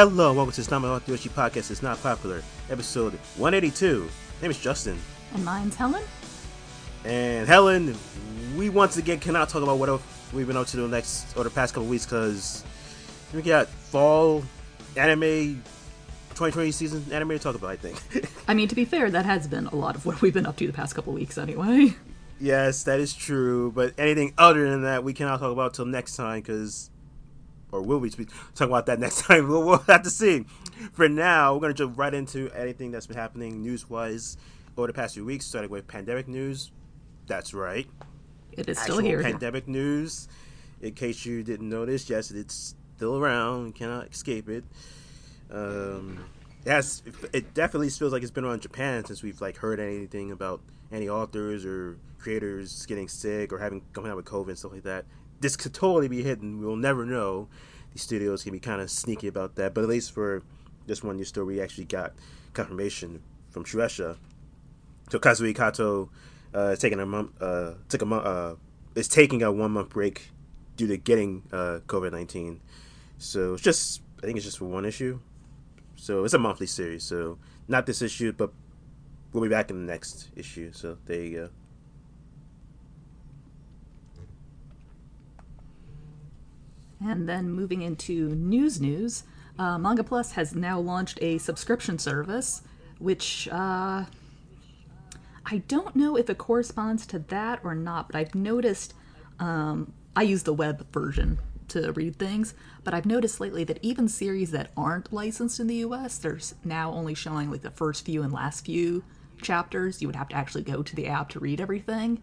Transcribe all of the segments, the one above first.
Hello, welcome to Snama Yoshi Podcast. It's not popular, episode 182. My name is Justin. And mine's Helen. And Helen, we once again cannot talk about what we've been up to the next or the past couple weeks because we got fall anime 2020 season anime to talk about. I think. I mean, to be fair, that has been a lot of what we've been up to the past couple weeks, anyway. Yes, that is true. But anything other than that, we cannot talk about till next time because or will we talk about that next time? We'll, we'll have to see. For now, we're going to jump right into anything that's been happening news wise over the past few weeks, starting with pandemic news. That's right. It is still here. Pandemic news. In case you didn't notice, yes, it's still around. You cannot escape it. Um, it has. It definitely feels like it's been around Japan since we've like heard anything about any authors or creators getting sick or having coming out with COVID and stuff like that this could totally be hidden. We'll never know. These studios can be kind of sneaky about that, but at least for this one new story, we actually got confirmation from Shueisha. So Kazue Kato uh, taking a month, uh, took a month, uh, is taking a one month break due to getting uh, COVID nineteen. So it's just, I think it's just for one issue. So it's a monthly series. So not this issue, but we'll be back in the next issue. So there you go. And then moving into news news, uh, Manga Plus has now launched a subscription service, which uh, I don't know if it corresponds to that or not, but I've noticed um, I use the web version to read things, but I've noticed lately that even series that aren't licensed in the US, there's now only showing like the first few and last few chapters. You would have to actually go to the app to read everything.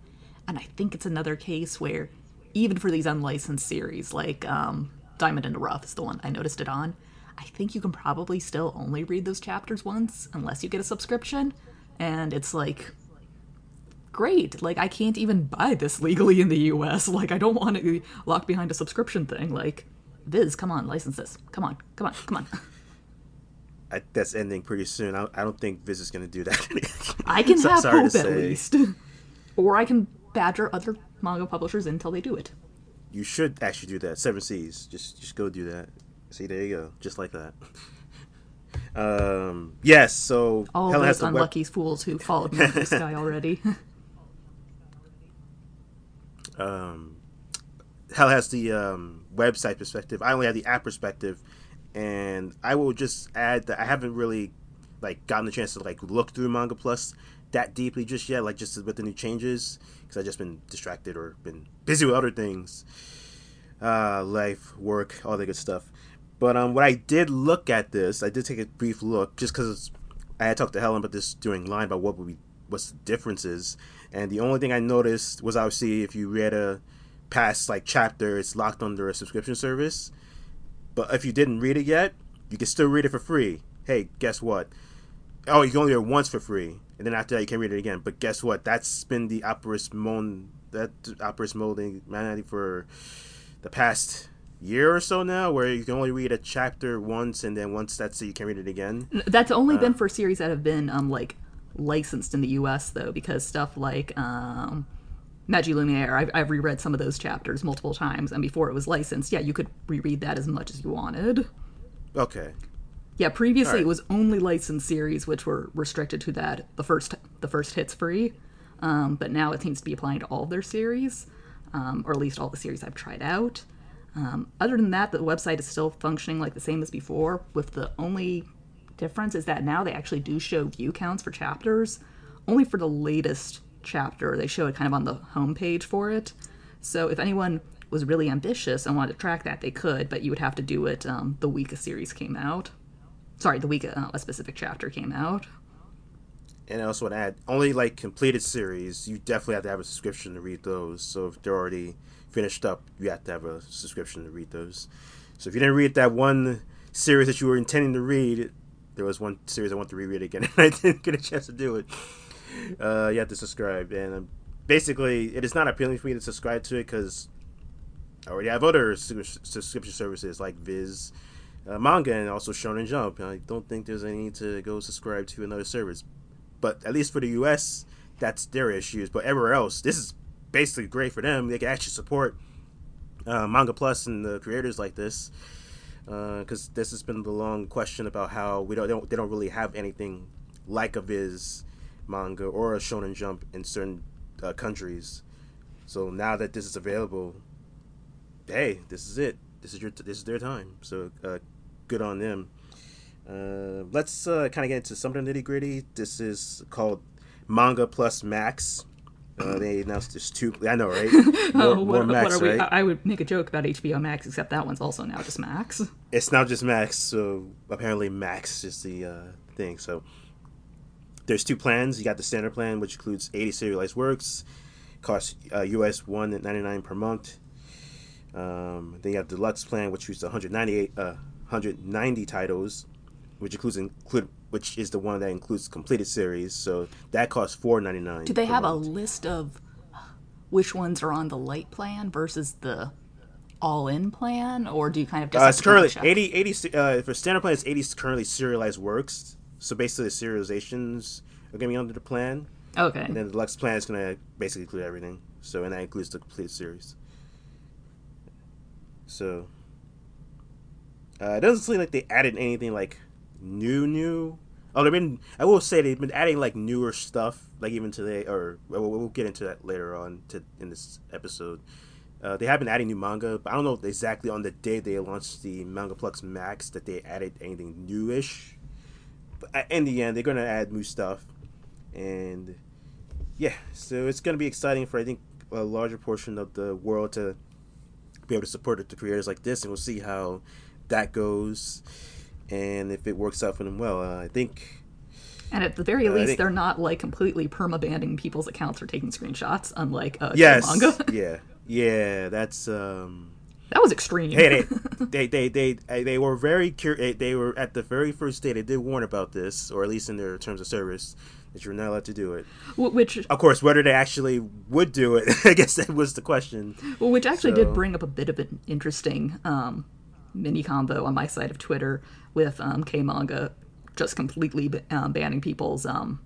And I think it's another case where even for these unlicensed series, like um, Diamond in the Rough is the one I noticed it on. I think you can probably still only read those chapters once unless you get a subscription. And it's like, great. Like, I can't even buy this legally in the US. Like, I don't want to be locked behind a subscription thing. Like, Viz, come on, license this. Come on, come on, come on. I, that's ending pretty soon. I, I don't think Viz is going to do that. I can so, have hope at least. or I can badger other manga publishers until they do it. You should actually do that. Seven Seas. Just just go do that. See, there you go. Just like that. Um, yes, so all Helen those unlucky web- fools who followed me this guy already. um, Hell has the um, website perspective. I only have the app perspective, and I will just add that I haven't really like gotten the chance to like look through Manga Plus that deeply just yet, like just with the new changes, because I've just been distracted or been busy with other things, uh, life, work, all that good stuff. But um, what I did look at this, I did take a brief look, just because I had talked to Helen about this during line about what would be what's the differences, and the only thing I noticed was obviously if you read a past like chapter, it's locked under a subscription service. But if you didn't read it yet, you can still read it for free. Hey, guess what? Oh, you can only read it once for free and then after that you can read it again. But guess what? That's been the operas Mon that Aperis molding humanity for the past year or so now, where you can only read a chapter once, and then once that's it, you can read it again. That's only uh, been for series that have been um like licensed in the U.S. though, because stuff like um. Magi Lumiere, I've, I've reread some of those chapters multiple times, and before it was licensed, yeah, you could reread that as much as you wanted. Okay. Yeah, previously right. it was only licensed series which were restricted to that the first the first hits free, um, but now it seems to be applying to all of their series, um, or at least all the series I've tried out. Um, other than that, the website is still functioning like the same as before, with the only difference is that now they actually do show view counts for chapters, only for the latest chapter. They show it kind of on the homepage for it. So if anyone was really ambitious and wanted to track that, they could, but you would have to do it um, the week a series came out sorry, the week uh, a specific chapter came out. And I also want to add, only like completed series, you definitely have to have a subscription to read those. So if they're already finished up, you have to have a subscription to read those. So if you didn't read that one series that you were intending to read, there was one series I want to reread again, and I didn't get a chance to do it. Uh, you have to subscribe, and um, basically, it is not appealing for me to subscribe to it because I already have other subscription services like Viz uh, manga and also Shonen Jump. I don't think there's any need to go subscribe to another service. But at least for the US, that's their issues. But everywhere else, this is basically great for them. They can actually support uh, Manga Plus and the creators like this. because uh, this has been the long question about how we don't, they don't they don't really have anything like a Viz manga or a Shonen Jump in certain uh, countries. So now that this is available, hey, this is it. This is your this is their time. So uh, good on them. Uh, let's uh, kind of get into some of the nitty gritty. This is called Manga Plus Max. Uh, they announced there's two. I know, right? More, oh, what, more Max, what right? I would make a joke about HBO Max, except that one's also now just Max. It's now just Max, so apparently Max is the uh, thing. So there's two plans. You got the standard plan, which includes 80 serialized works, costs uh, US 199 per month. Um, then you have the deluxe plan, which uses 198, uh, 190 titles, which includes include which is the one that includes completed series. So that costs four ninety nine. Do they have month. a list of which ones are on the light plan versus the all in plan, or do you kind of just? Uh, it's currently 80, 80 uh, for standard plan. It's eighty currently serialized works. So basically, the serializations are going to be under the plan. Okay. And then the deluxe plan is going to basically include everything. So and that includes the complete series. So uh, it doesn't seem like they added anything like new new. Oh, they've been. I will say they've been adding like newer stuff, like even today, or we'll, we'll get into that later on to in this episode. Uh, they have been adding new manga, but I don't know exactly on the day they launched the Manga Plus Max that they added anything newish. But in the end, they're gonna add new stuff, and yeah, so it's gonna be exciting for I think a larger portion of the world to be able to support the creators like this, and we'll see how that goes and if it works out for them well, uh, I think. And at the very uh, least, think, they're not like completely perma banning people's accounts or taking screenshots, unlike uh, yes, manga. yeah, yeah, that's um. That was extreme. hey, they, they, they, they, they were very curious. They were at the very first day. They did warn about this, or at least in their terms of service, that you're not allowed to do it. Which, of course, whether they actually would do it, I guess that was the question. Well, which actually so. did bring up a bit of an interesting um, mini combo on my side of Twitter with um, K Manga just completely um, banning people's um,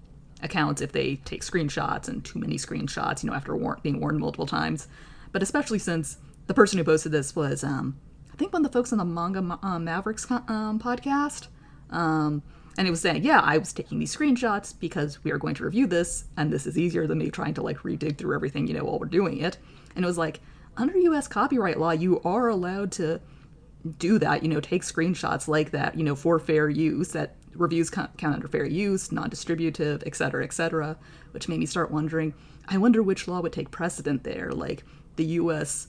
accounts if they take screenshots and too many screenshots, you know, after war- being warned multiple times. But especially since the person who posted this was, um, I think, one of the folks on the Manga uh, Mavericks um, podcast. Um, and it was saying, yeah, I was taking these screenshots because we are going to review this, and this is easier than me trying to like redig through everything, you know, while we're doing it. And it was like, under U.S. copyright law, you are allowed to do that, you know, take screenshots like that, you know, for fair use, that reviews count under fair use, non distributive, et cetera, et cetera, which made me start wondering I wonder which law would take precedent there, like the US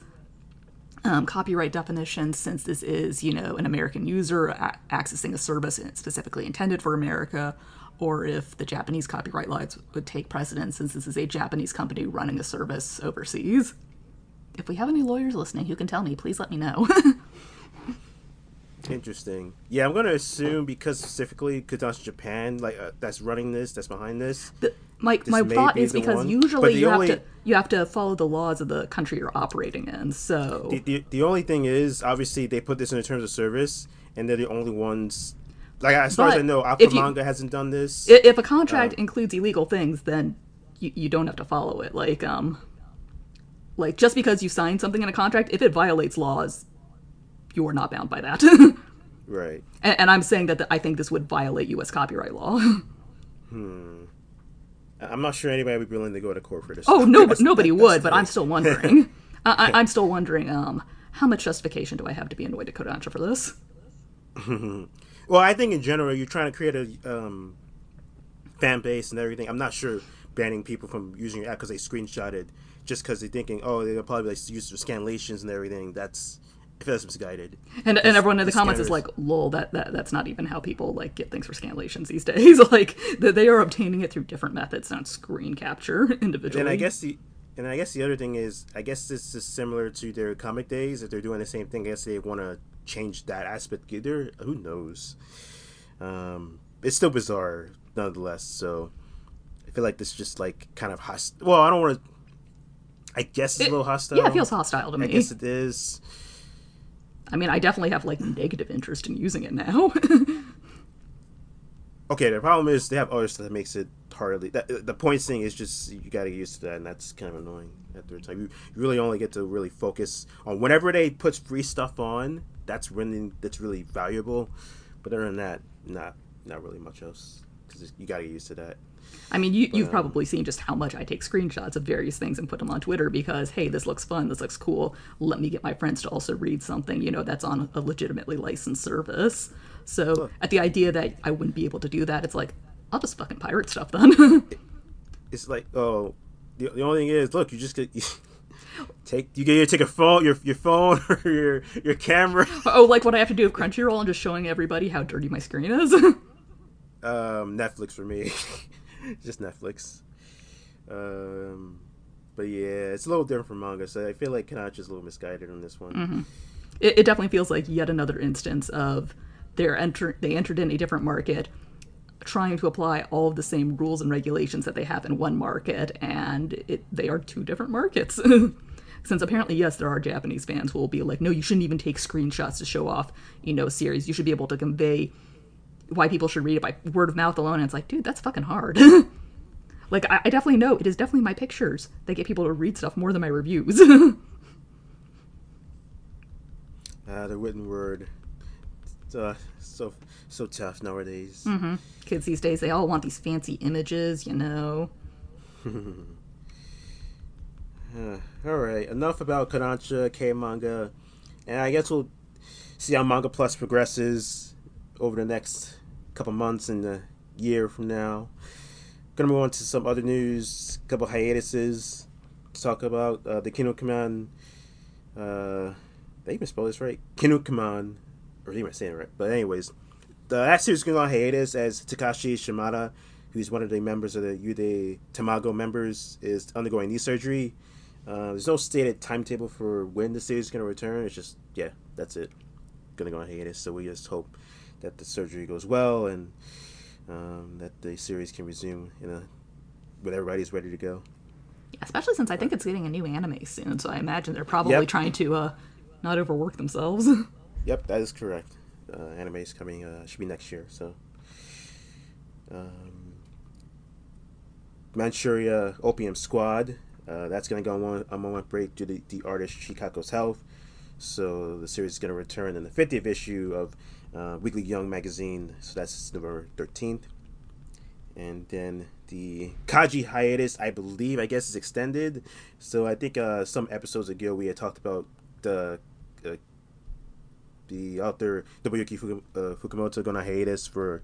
um, copyright definition, since this is, you know, an American user a- accessing a service specifically intended for America, or if the Japanese copyright laws would take precedent, since this is a Japanese company running a service overseas. If we have any lawyers listening who can tell me, please let me know. Interesting. Yeah, I'm gonna assume because specifically that's Japan, like uh, that's running this, that's behind this. The, my my thought be is because one. usually you only, have to you have to follow the laws of the country you're operating in. So the, the, the only thing is obviously they put this in the terms of service, and they're the only ones. Like as far but as I know, Alpha Manga hasn't done this. If a contract um, includes illegal things, then you, you don't have to follow it. Like um, like just because you sign something in a contract, if it violates laws, you are not bound by that. right. And, and, I'm saying that the, I think this would violate U.S. copyright law. hmm. I'm not sure anybody would be willing to go to court for this. Oh no, nobody that, would. But I'm still wondering. I, am still wondering. Um, how much justification do I have to be annoyed at Kodansha for this? well, I think in general, you're trying to create a um, fan base and everything. I'm not sure banning people from using your app because they screenshotted just because they're thinking, oh, they'll probably like use their scanlations and everything. That's that's misguided. And, and everyone in the, comments is like, "Lol, that, that that's not even how people like get things for scanlations these days. like that they are obtaining it through different methods, not screen capture individually." And I guess the and I guess the other thing is, I guess this is similar to their comic days. If they're doing the same thing, I guess they want to change that aspect. Either who knows? Um, it's still bizarre, nonetheless. So I feel like this is just like kind of hostile. Well, I don't want to. I guess it's it, a little hostile. Yeah, it feels hostile to me. I guess it is. I mean, I definitely have like negative interest in using it now. okay, the problem is they have other stuff that makes it hardly. That, the point thing is just you got to get used to that, and that's kind of annoying after a time. You, you really only get to really focus on whenever they put free stuff on. that's really that's really valuable. But other than that, not not really much else because you got to get used to that. I mean, you, you've probably seen just how much I take screenshots of various things and put them on Twitter because, hey, this looks fun, this looks cool. Let me get my friends to also read something, you know, that's on a legitimately licensed service. So, at the idea that I wouldn't be able to do that, it's like, I'll just fucking pirate stuff then. It's like, oh, the, the only thing is, look, you just get. You, Take you get to take a phone, your your phone or your your camera. oh, like what I have to do with Crunchyroll and just showing everybody how dirty my screen is. Um, Netflix for me, just Netflix. Um, but yeah, it's a little different from manga, so I feel like Kodansha's a little misguided on this one. it, it definitely feels like yet another instance of they're enter they entered in a different market trying to apply all of the same rules and regulations that they have in one market and it, they are two different markets since apparently yes there are japanese fans who will be like no you shouldn't even take screenshots to show off you know series you should be able to convey why people should read it by word of mouth alone and it's like dude that's fucking hard. Like I, I definitely know it is definitely my pictures that get people to read stuff more than my reviews. Uh, the written word, it's, uh, so so tough nowadays. kids these days they all want these fancy images you know? Uh, all right, enough about Kodansha K manga, and I guess we'll see how Manga Plus progresses over the next couple months and a year from now. Gonna move on to some other news, couple hiatuses to talk about. Uh, the Kinnikuman, uh, they even spell this right? Kinnikuman, or they might say it right. But anyways, the last series is going on hiatus as Takashi Shimada, who's one of the members of the Yude Tamago members, is undergoing knee surgery. Uh, there's no stated timetable for when the series is going to return. It's just, yeah, that's it. Going to go on hiatus. So we just hope that the surgery goes well and um, that the series can resume in a when everybody's ready to go. Yeah, especially since I think it's getting a new anime soon, so I imagine they're probably Yep. trying to uh, not overwork themselves. Yep, that is correct. Uh, anime is coming. Uh, should be next year. So, um, Manchuria Opium Squad. Uh, that's going to go on a moment break due to the artist Shikako's health. So the series is going to return in the 50th issue of uh, Weekly Young magazine. So that's November 13th. And then the Kaiji hiatus, I believe, I guess, is extended. So I think uh, some episodes ago we had talked about the uh, the author Nobuyuki Fuku- uh, Fukumoto going on hiatus for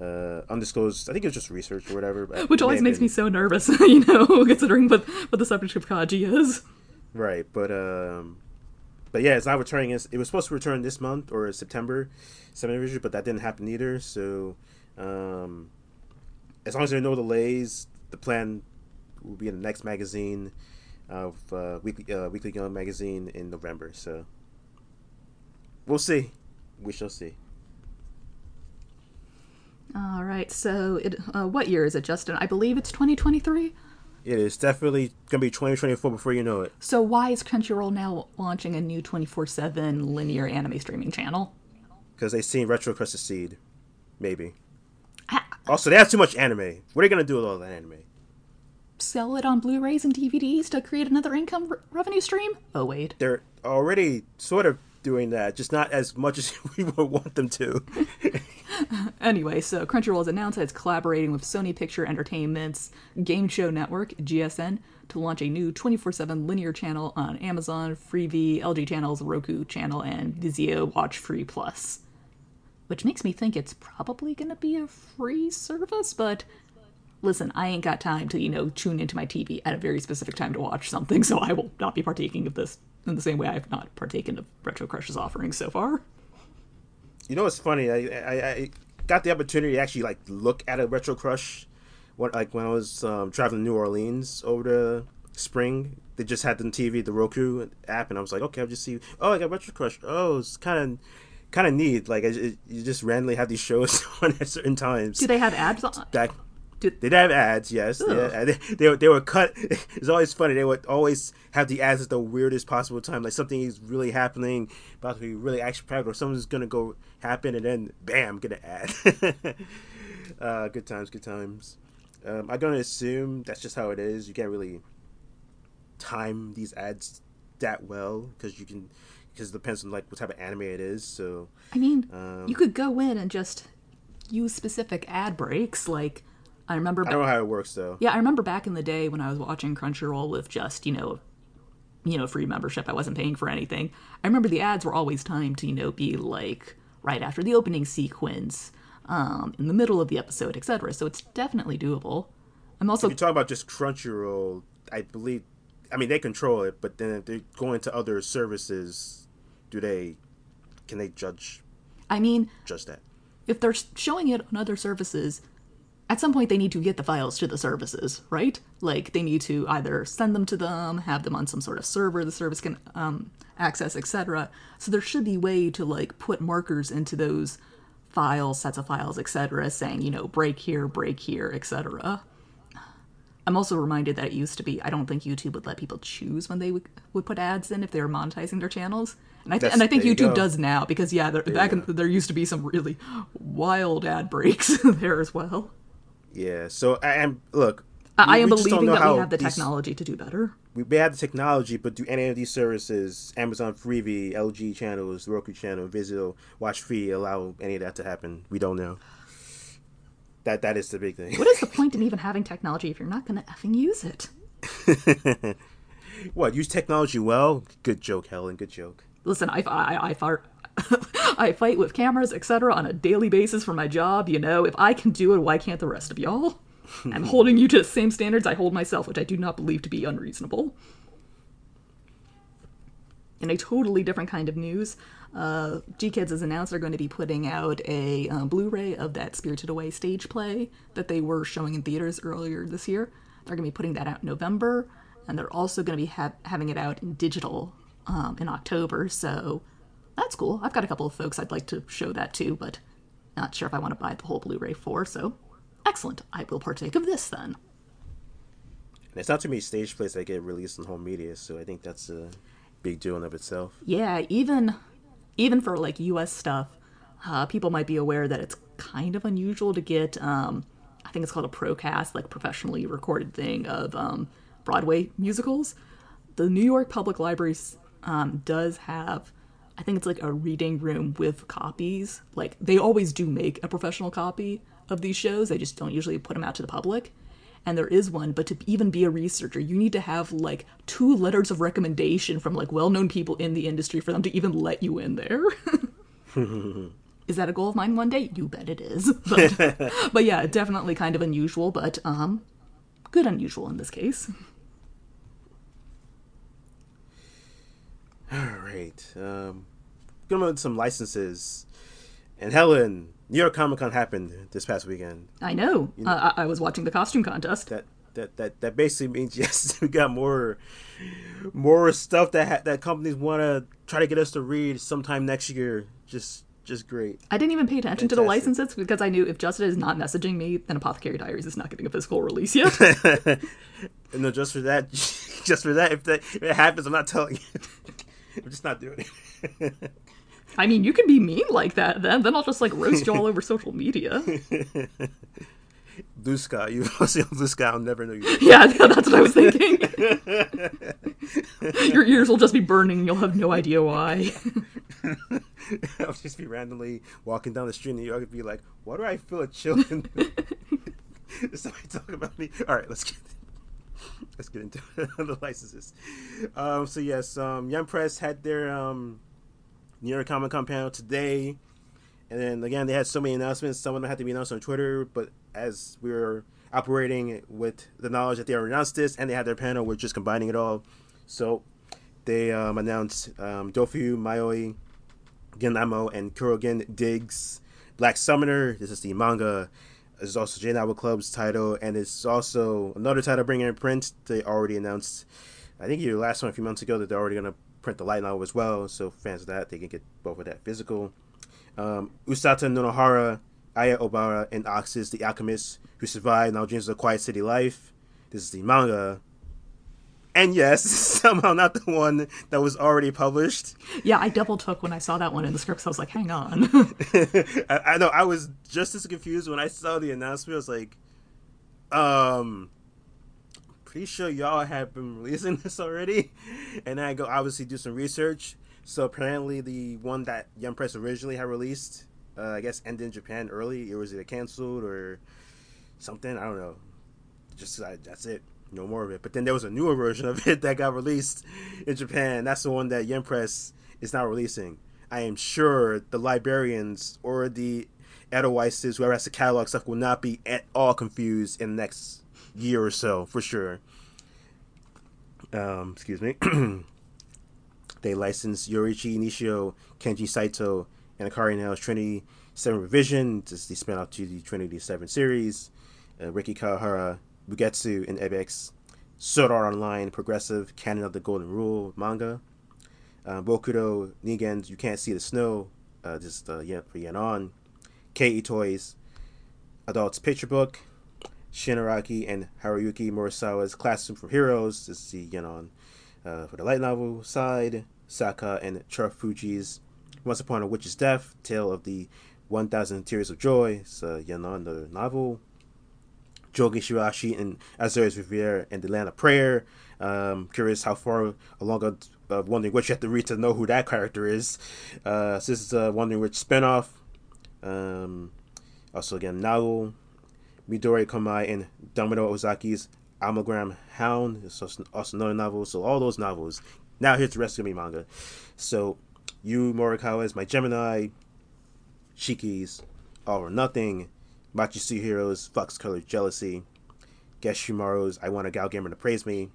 uh, undisclosed. I think it was just research or whatever. Which always makes been- me so nervous, you know, considering what, what the subject of Kaiji is. right. But um, but yeah, it's not returning. It was supposed to return this month or September, issue, but that didn't happen either. So um, as long as there are no delays, the plan will be in the next magazine of uh, weekly uh, Weekly Young magazine in November. So we'll see. We shall see. All right, so it, uh, what year is it, Justin? I believe it's 2023. It is definitely gonna be 2024 before you know it. So why is Crunchyroll now launching a new 24/7 linear anime streaming channel? because they seen Retro Crush the Seed, maybe. Ah, Also, they have too much anime. What are they gonna do with all that anime? Sell it on Blu-rays and DVDs to create another income re- revenue stream? Oh wait. They're already sort of doing that, just not as much as we would want them to. Anyway, so Crunchyroll has announced that it's collaborating with Sony Picture Entertainment's Game Show Network, GSN, to launch a new 24 7 linear channel on Amazon, Freevee, LG Channels, Roku Channel, and Vizio Watch Free Plus. Which makes me think it's probably going to be a free service, but listen, I ain't got time to, you know, tune into my TV at a very specific time to watch something, so I will not be partaking of this in the same way I've not partaken of Retro Crush's offerings so far. You know what's funny? I, I I got the opportunity to actually like look at a Retro Crush, what like when I was um, traveling to New Orleans over the spring. They just had the TV, the Roku app, and I was like, okay, I'll just see. Oh, I got Retro Crush. Oh, it's kind of kind of neat. Like it, it- you just randomly have these shows on at certain times. Do they have ads on? that Do- they did have ads, yes. They, they, they, were- they were cut. It's always funny. They would always have the ads at the weirdest possible time. Like something is really happening, about to be really action packed, or something's gonna go happen, and then bam, get an ad. uh, good times, good times. Um, I'm gonna assume that's just how it is. You can't really time these ads that well because you can because it depends on like what type of anime it is. So I mean, Um, you could go in and just use specific ad breaks. Like, I remember. I don't know how it works though. Yeah, I remember back in the day when I was watching Crunchyroll with just, you know, you know, free membership. I wasn't paying for anything. I remember the ads were always timed to, you know, be like right after the opening sequence, um, in the middle of the episode, etc. So it's definitely doable. I'm also If you talk about just Crunchyroll, I believe. I mean, they control it, but then if they're going to other services, do they? Can they judge I mean, judge that? if they're showing it on other services, at some point they need to get the files to the services, right? Like they need to either send them to them, have them on some sort of server the service can um, access, etc. So there should be way to like put markers into those files, sets of files, etc., saying you know break here, break here, etc. I'm also reminded that it used to be I don't think YouTube would let people choose when they would, would put ads in if they were monetizing their channels. And I, th- and I think YouTube go. does now because yeah, there, back in, there used to be some really wild ad breaks there as well. Yeah. So I am look. I, I am we just don't believing that we have the these- technology to do better. We may have the technology, but do any of these services, Amazon Freevee, LG channels, Roku channel, Vizio, Watch Free, allow any of that to happen? We don't know. That that is the big thing. What is the point in even having technology if you're not going to effing use it? what use technology well? Good joke, Helen. Good joke. Listen, I, I, I, fart, I fight with cameras, etc., on a daily basis for my job. You know, if I can do it, why can't the rest of y'all? I'm holding you to the same standards I hold myself, which I do not believe to be unreasonable. In a totally different kind of news, uh, GKIDS has announced they're going to be putting out a uh, Blu ray of that Spirited Away stage play that they were showing in theaters earlier this year. They're going to be putting that out in November, and they're also going to be ha- having it out in digital um, in October. So that's cool. I've got a couple of folks I'd like to show that to, but not sure if I want to buy the whole Blu ray for. So excellent. I will partake of this then. And it's not too many stage plays that get released in home media, so I think that's a big deal in of itself. Yeah, even even for like U.S. stuff, uh, people might be aware that it's kind of unusual to get. Um, I think it's called a proshot, like professionally recorded thing of um, Broadway musicals. The New York Public Library um, does have, I think it's like a reading room with copies. Like they always do make a professional copy of these shows. They just don't usually put them out to the public. And there is one, but to even be a researcher, you need to have like two letters of recommendation from like well-known people in the industry for them to even let you in there. is that a goal of mine one day? You bet it is. But, but yeah, definitely kind of unusual, but um, good unusual in this case. All right. Um, going on to some licenses. And Helen, New York Comic Con happened this past weekend. I know. Uh, I-, I was watching the costume contest. That that that that basically means yes, we got more more stuff that ha- that companies want to try to get us to read sometime next year. Just just great. I didn't even pay attention to the licenses because I knew if Justin is not messaging me, then Apothecary Diaries is not getting a physical release yet. And no, just for that, just for that, if that if it happens, I'm not telling you. I'm just not doing it. I mean, you can be mean like that then. Then I'll just like roast you all over social media. Sky, you see Sky, I'll never know you. Yeah, that's what I was thinking. Your ears will just be burning. You'll have no idea why. I'll just be randomly walking down the street in New York and be like, "Why do I feel a chill?" somebody talk about me? All right, let's get let's get into the licenses. Um, so yes, um, Yen Press had their um, New York Comic Con panel today, and then again they had so many announcements. Some of them had to be announced on Twitter, but as we were operating with the knowledge that they already announced this and they had their panel, we're just combining it all. So they um, announced um, Dofu Mayoi. Genamo and Kurogen Diggs. Black Summoner, this is the manga. Is also J Novel Club's title, and it's also another title bringing in print. They already announced, I think your last one a few months ago, that they're already going to print the light novel as well. So fans of that, they can get both of that physical. Um, Usata Nonohara, Aya Obara, and Oxus, the alchemist who survived of a quiet city life. This is the manga. And yes, somehow not the one that was already published. Yeah, I double took when I saw that one in the scripts. I was like, hang on. I, I know I was just as confused when I saw the announcement. I was like, um, pretty sure y'all have been releasing this already. And I go obviously do some research. So apparently, the one that Yen Press originally had released, uh, I guess, ended in Japan early. It was either canceled or something. I don't know. Just I, that's it. No more of it. But then there was a newer version of it that got released in Japan. That's the one that Yen Press is now releasing. I am sure the librarians or the Edelweisses, whoever has the catalog stuff, will not be at all confused in the next year or so, for sure. Um, excuse me. they licensed Yorichi Nishio, Kenji Saito, and Akari Nail's Trinity 7 Revision. This they spin off to the Trinity 7 series. Uh, Riki Kawahara, Bugetsu, and Ebex. Sword Art Online, Progressive, Canon of the Golden Rule manga. Uh, Bokudo, You Can't See the Snow, uh, just uh, yeah, for Yen On. Kei Toys, Adults Picture Book. Shinaraki and Haruyuki Morisawa's Classroom for Heroes. Is the Yen On uh, for the light novel side. Saka and Charafuji's Once Upon a Witch's Death, Tale of the 1000 Tears of Joy. It's uh, Yen On, the novel. Jogi Shiraishi and Azura's Riviera and the Land of Prayer. Um, curious how far along of uh, wondering what you have to read to know who that character is. Uh, so this is a Wandering Witch spinoff. Um, also, again, novel. Midori Komai and Domino Ozaki's Amalgam Hound. It's also another novel. So all those novels. Now here's the rest of me manga. So you Morikawa is my Gemini. Shiki's All or Nothing. Machisu Heroes, Flux Colored Jealousy. Geshimaru's I Want a Gal Gamer to Praise Me.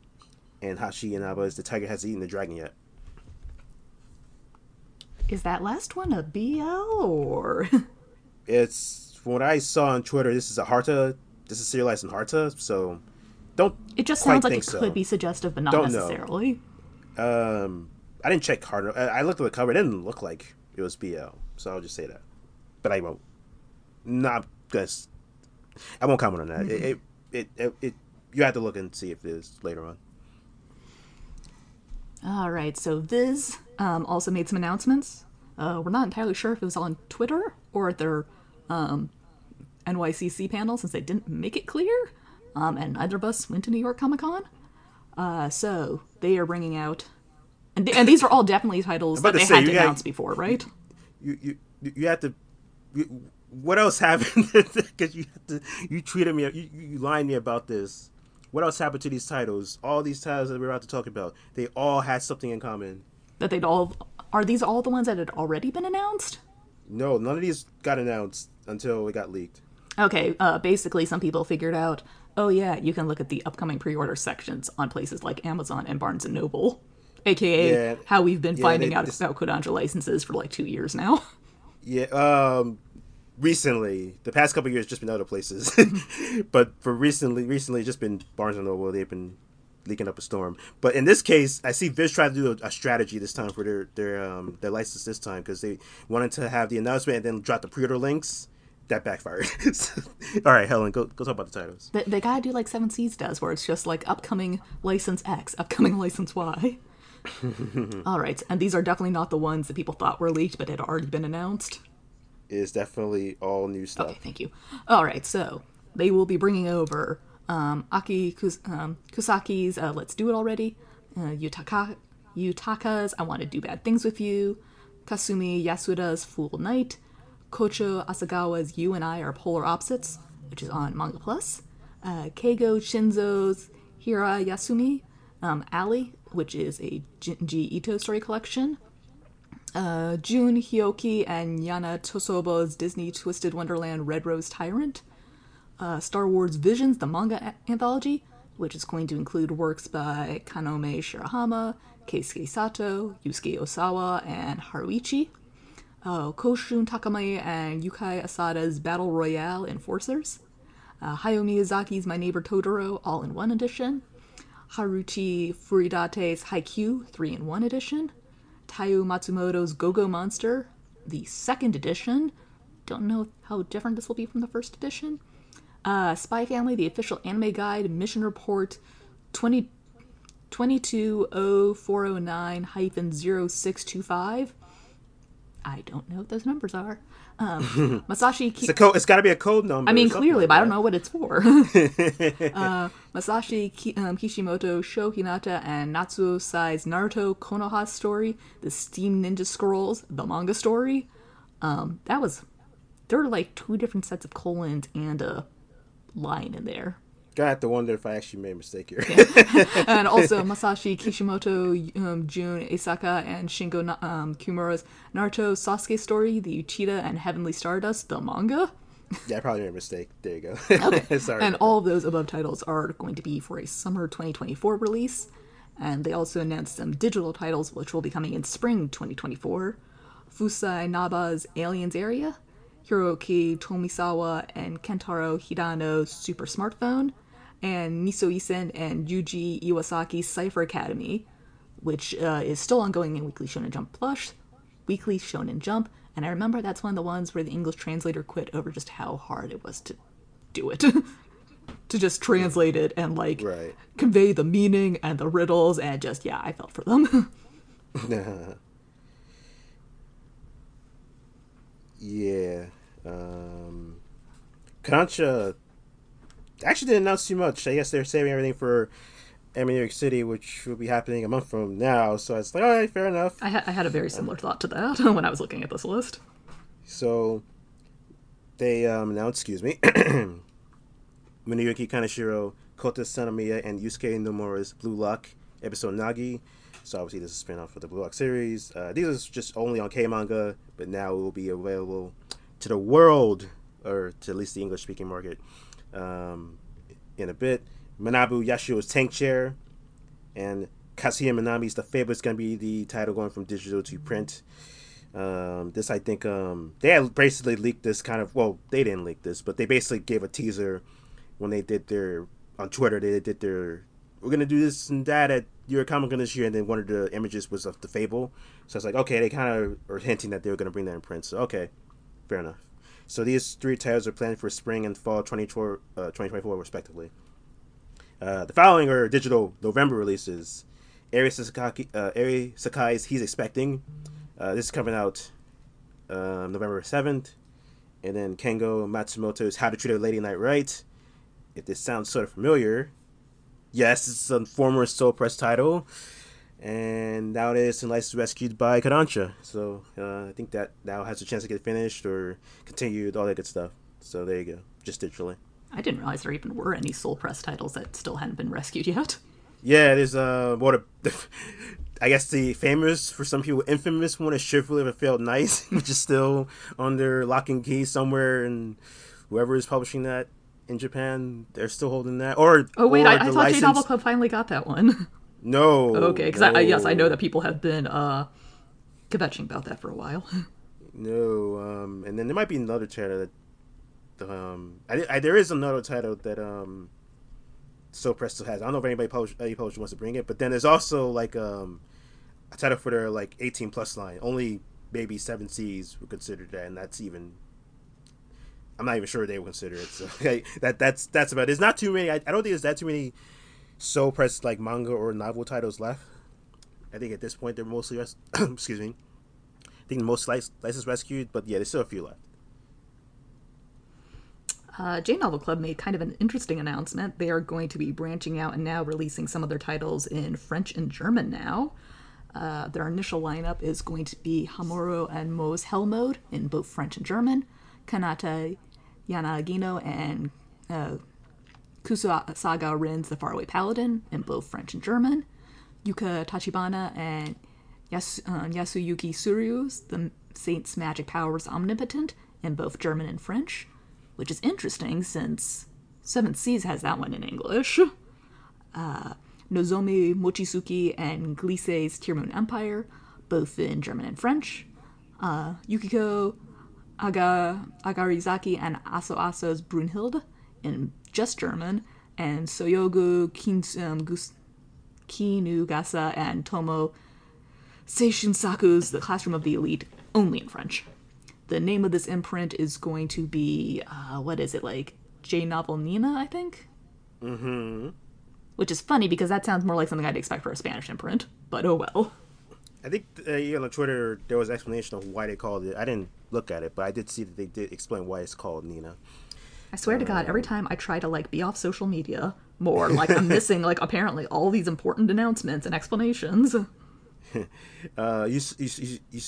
And Hashi Inaba's The Tiger Hasn't Eaten the Dragon Yet. Is that last one a BL or? it's from what I saw on Twitter. This is a Harta. This is serialized in Harta, so don't. It just sounds like it so. could be suggestive, but not don't necessarily. Know. Um, I didn't check Harta. I looked at the cover. It didn't look like it was BL, so I'll just say that. But I won't. Not because I won't comment on that. Mm-hmm. It, it, it, it, you have to look and see if it is later on. All right, so Viz um, also made some announcements. Uh, we're not entirely sure if it was on Twitter or at their um, NYCC panel since they didn't make it clear, um, and neither of us went to New York Comic Con. Uh, so they are bringing out, and, and these are all definitely titles that they say, had to announce before, right? You you you have to. You, what else happened? Because you to, you treated me, you, you lied me about this. What else happened to these titles? All these titles that we're about to talk about, they all had something in common. That they'd all are these all the ones that had already been announced? No, none of these got announced until it got leaked. Okay, uh, basically, some people figured out, oh yeah, you can look at the upcoming pre-order sections on places like Amazon and Barnes and Noble, aka yeah, how we've been yeah, finding they, out about Kodansha licenses for like two years now. Yeah, um, recently, the past couple years, just been other places, but for recently, recently, just been Barnes and Noble. They've been leaking up a storm. But in this case, I see Viz try to do a, a strategy this time for their their um, their license this time because they wanted to have the announcement and then drop the pre-order links. That backfired. All right, Helen, go go talk about the titles. They, they gotta do like Seven Seas does, where it's just like upcoming license X, upcoming license Y. All right, and these are definitely not the ones that people thought were leaked, but had already been announced. Is definitely all new stuff. Okay, thank you. All right, so they will be bringing over um, Aki Kus- um, Kusaki's uh, Let's Do It Already, uh, Yutaka, Yutaka's I Want to Do Bad Things with You, Kasumi Yasuda's Fool Night, Kocho Asagawa's You and I Are Polar Opposites, which is on Manga Plus, uh, Keigo Shinzo's Hira Yasumi, um, Ali, which is a Junji Ito story collection, uh, Jun Hioki and Yana Toboso's Disney Twisted Wonderland Red Rose Tyrant, uh, Star Wars Visions, the manga a- anthology, which is going to include works by Kamome Shirahama, Keisuke Sato, Yusuke Osawa, and Haruichi. Uh, Koshun Takami and Yukai Asada's Battle Royale Enforcers. Uh, Hayao Miyazaki's My Neighbor Totoro All in One Edition. Haruichi Furudate's Haikyuu 3 in 1 Edition. Taiyo Matsumoto's Go Go Monster, the second edition. Don't know how different this will be from the first edition. Uh, Spy Family, the official anime guide, mission report 20, 220409 0625. I don't know what those numbers are. Um, Masashi Ki- It's code. It's got to be a code number. I mean, clearly, like but I don't know what it's for. uh, Masashi Ki- um, Kishimoto, Sho Hinata, and Natsuo Sai's Naruto Konoha story, the Steam Ninja Scrolls, the manga story. Um, that was there were like two different sets of colons and a line in there. Gonna have to wonder if I actually made a mistake here. and also Masashi Kishimoto, um, Jun Isaka, and Shingo Na- um, Kimura's Naruto Sasuke story, the Uchiha and Heavenly Stardust, the manga. yeah, I probably made a mistake. There you go. Okay. Sorry. And all of those above titles are going to be for a summer 2024 release. And they also announced some digital titles which will be coming in spring 2024. Fusai Naba's Aliens Area, Hiroki Tomisawa and Kentaro Hidano Super Smartphone, and Niso Isen and Yuji Iwasaki's Cipher Academy, which uh, is still ongoing in Weekly Shonen Jump Plus, Weekly Shonen Jump, and I remember that's one of the ones where the English translator quit over just how hard it was to do it. to just translate it and like Right. convey the meaning and the riddles and just yeah, I felt for them. yeah. Um, Kodansha actually didn't announce too much. I guess they're saving everything for Anime New York City, which will be happening a month from now. So it's like, all right, fair enough. I, ha- I had a very similar thought to that when I was looking at this list. So they um, announced, excuse me, Muneyuki Kaneshiro, Kota Sannomiya, and Yusuke Nomura's Blue Lock episode Nagi. So obviously this is a spin-off of the Blue Lock series. Uh, these are just only on K-Manga, but now it will be available to the world, or to at least the English-speaking market, um, in a bit. Manabu Yashio's Tank Chair, and Kazuya Minami's The Fable is going to be the title going from digital to print. Um, this I think um, they had basically leaked this kind of well they didn't leak this but they basically gave a teaser when they did their on Twitter they did their we're gonna do this and that at your Comic Con this year and then one of the images was of the Fable so it's like okay they kind of are hinting that they were gonna bring that in print so okay fair enough so these three titles are planned for spring and fall 2024, uh, 2024 respectively. Uh, the following are digital November releases. Eri Sakai, uh, Eri Sakai's He's Expecting. Uh, this is coming out um, November 7th. And then Kengo Matsumoto's How to Treat a Lady Knight Right. If this sounds sort of familiar, yes, it's a former Sol Press title. And now it is in license rescued by Kodansha. So uh, I think that now has a chance to get finished or continued, all that good stuff. So there you go, just digitally. I didn't realize there even were any Sol Press titles that still hadn't been rescued yet. Yeah, there's uh, what a, I guess the famous for some people infamous one is Shiver Live and Failed Nice, which is still under lock and key somewhere, and whoever is publishing that in Japan, they're still holding that. Or Oh wait, or I, I thought J Novel Club finally got that one. No. okay, because I, I, yes, I know that people have been uh, kvetching about that for a while. No, um, and then there might be another title that, um, I, I, there is another title that um, Sol Press still has. I don't know if anybody publish, any publisher wants to bring it, but then there's also like um, a title for their like 18 plus line. Only maybe Seven Seas would consider that, and that's even. I'm not even sure they would consider it. So okay, that that's that's about. It. There's not too many. I, I don't think there's that too many Sol Press like manga or novel titles left. I think at this point they're mostly res- excuse me. I think most lic- license rescued, but yeah, there's still a few left. Uh, J Novel Club made kind of an interesting announcement. They are going to be branching out and now releasing some of their titles in French and German now. Uh, their initial lineup is going to be Hamuro and Mo's Hell Mode in both French and German, Kanata Yanagino and uh, Kususaga Rin's The Faraway Paladin in both French and German, Yuka Tachibana and Yas- uh, Yasuyuki Suryu's The Saint's Magic Powers Omnipotent in both German and French, which is interesting since Seven Seas has that one in English. Uh, Nozomi Mochizuki and Glise's Tear Moon Empire, both in German and French. Uh, Yukiko Aga, Agarizaki and Aso Aso's Brunhilde in just German, and Soyogu Kin, um, Gus, Kinugasa and Tomo Seishinsaku's The Classroom of the Elite only in French. The name of this imprint is going to be, uh, what is it, like J Novel Nina, I think? Mm-hmm. Which is funny because that sounds more like something I'd expect for a Spanish imprint, but oh well. I think uh, on Twitter there was an explanation of why they called it. I didn't look at it, but I did see that they did explain why it's called Nina. I swear to God, every time I try to like be off social media more, like I'm missing like apparently all these important announcements and explanations. uh, you, you, you, you,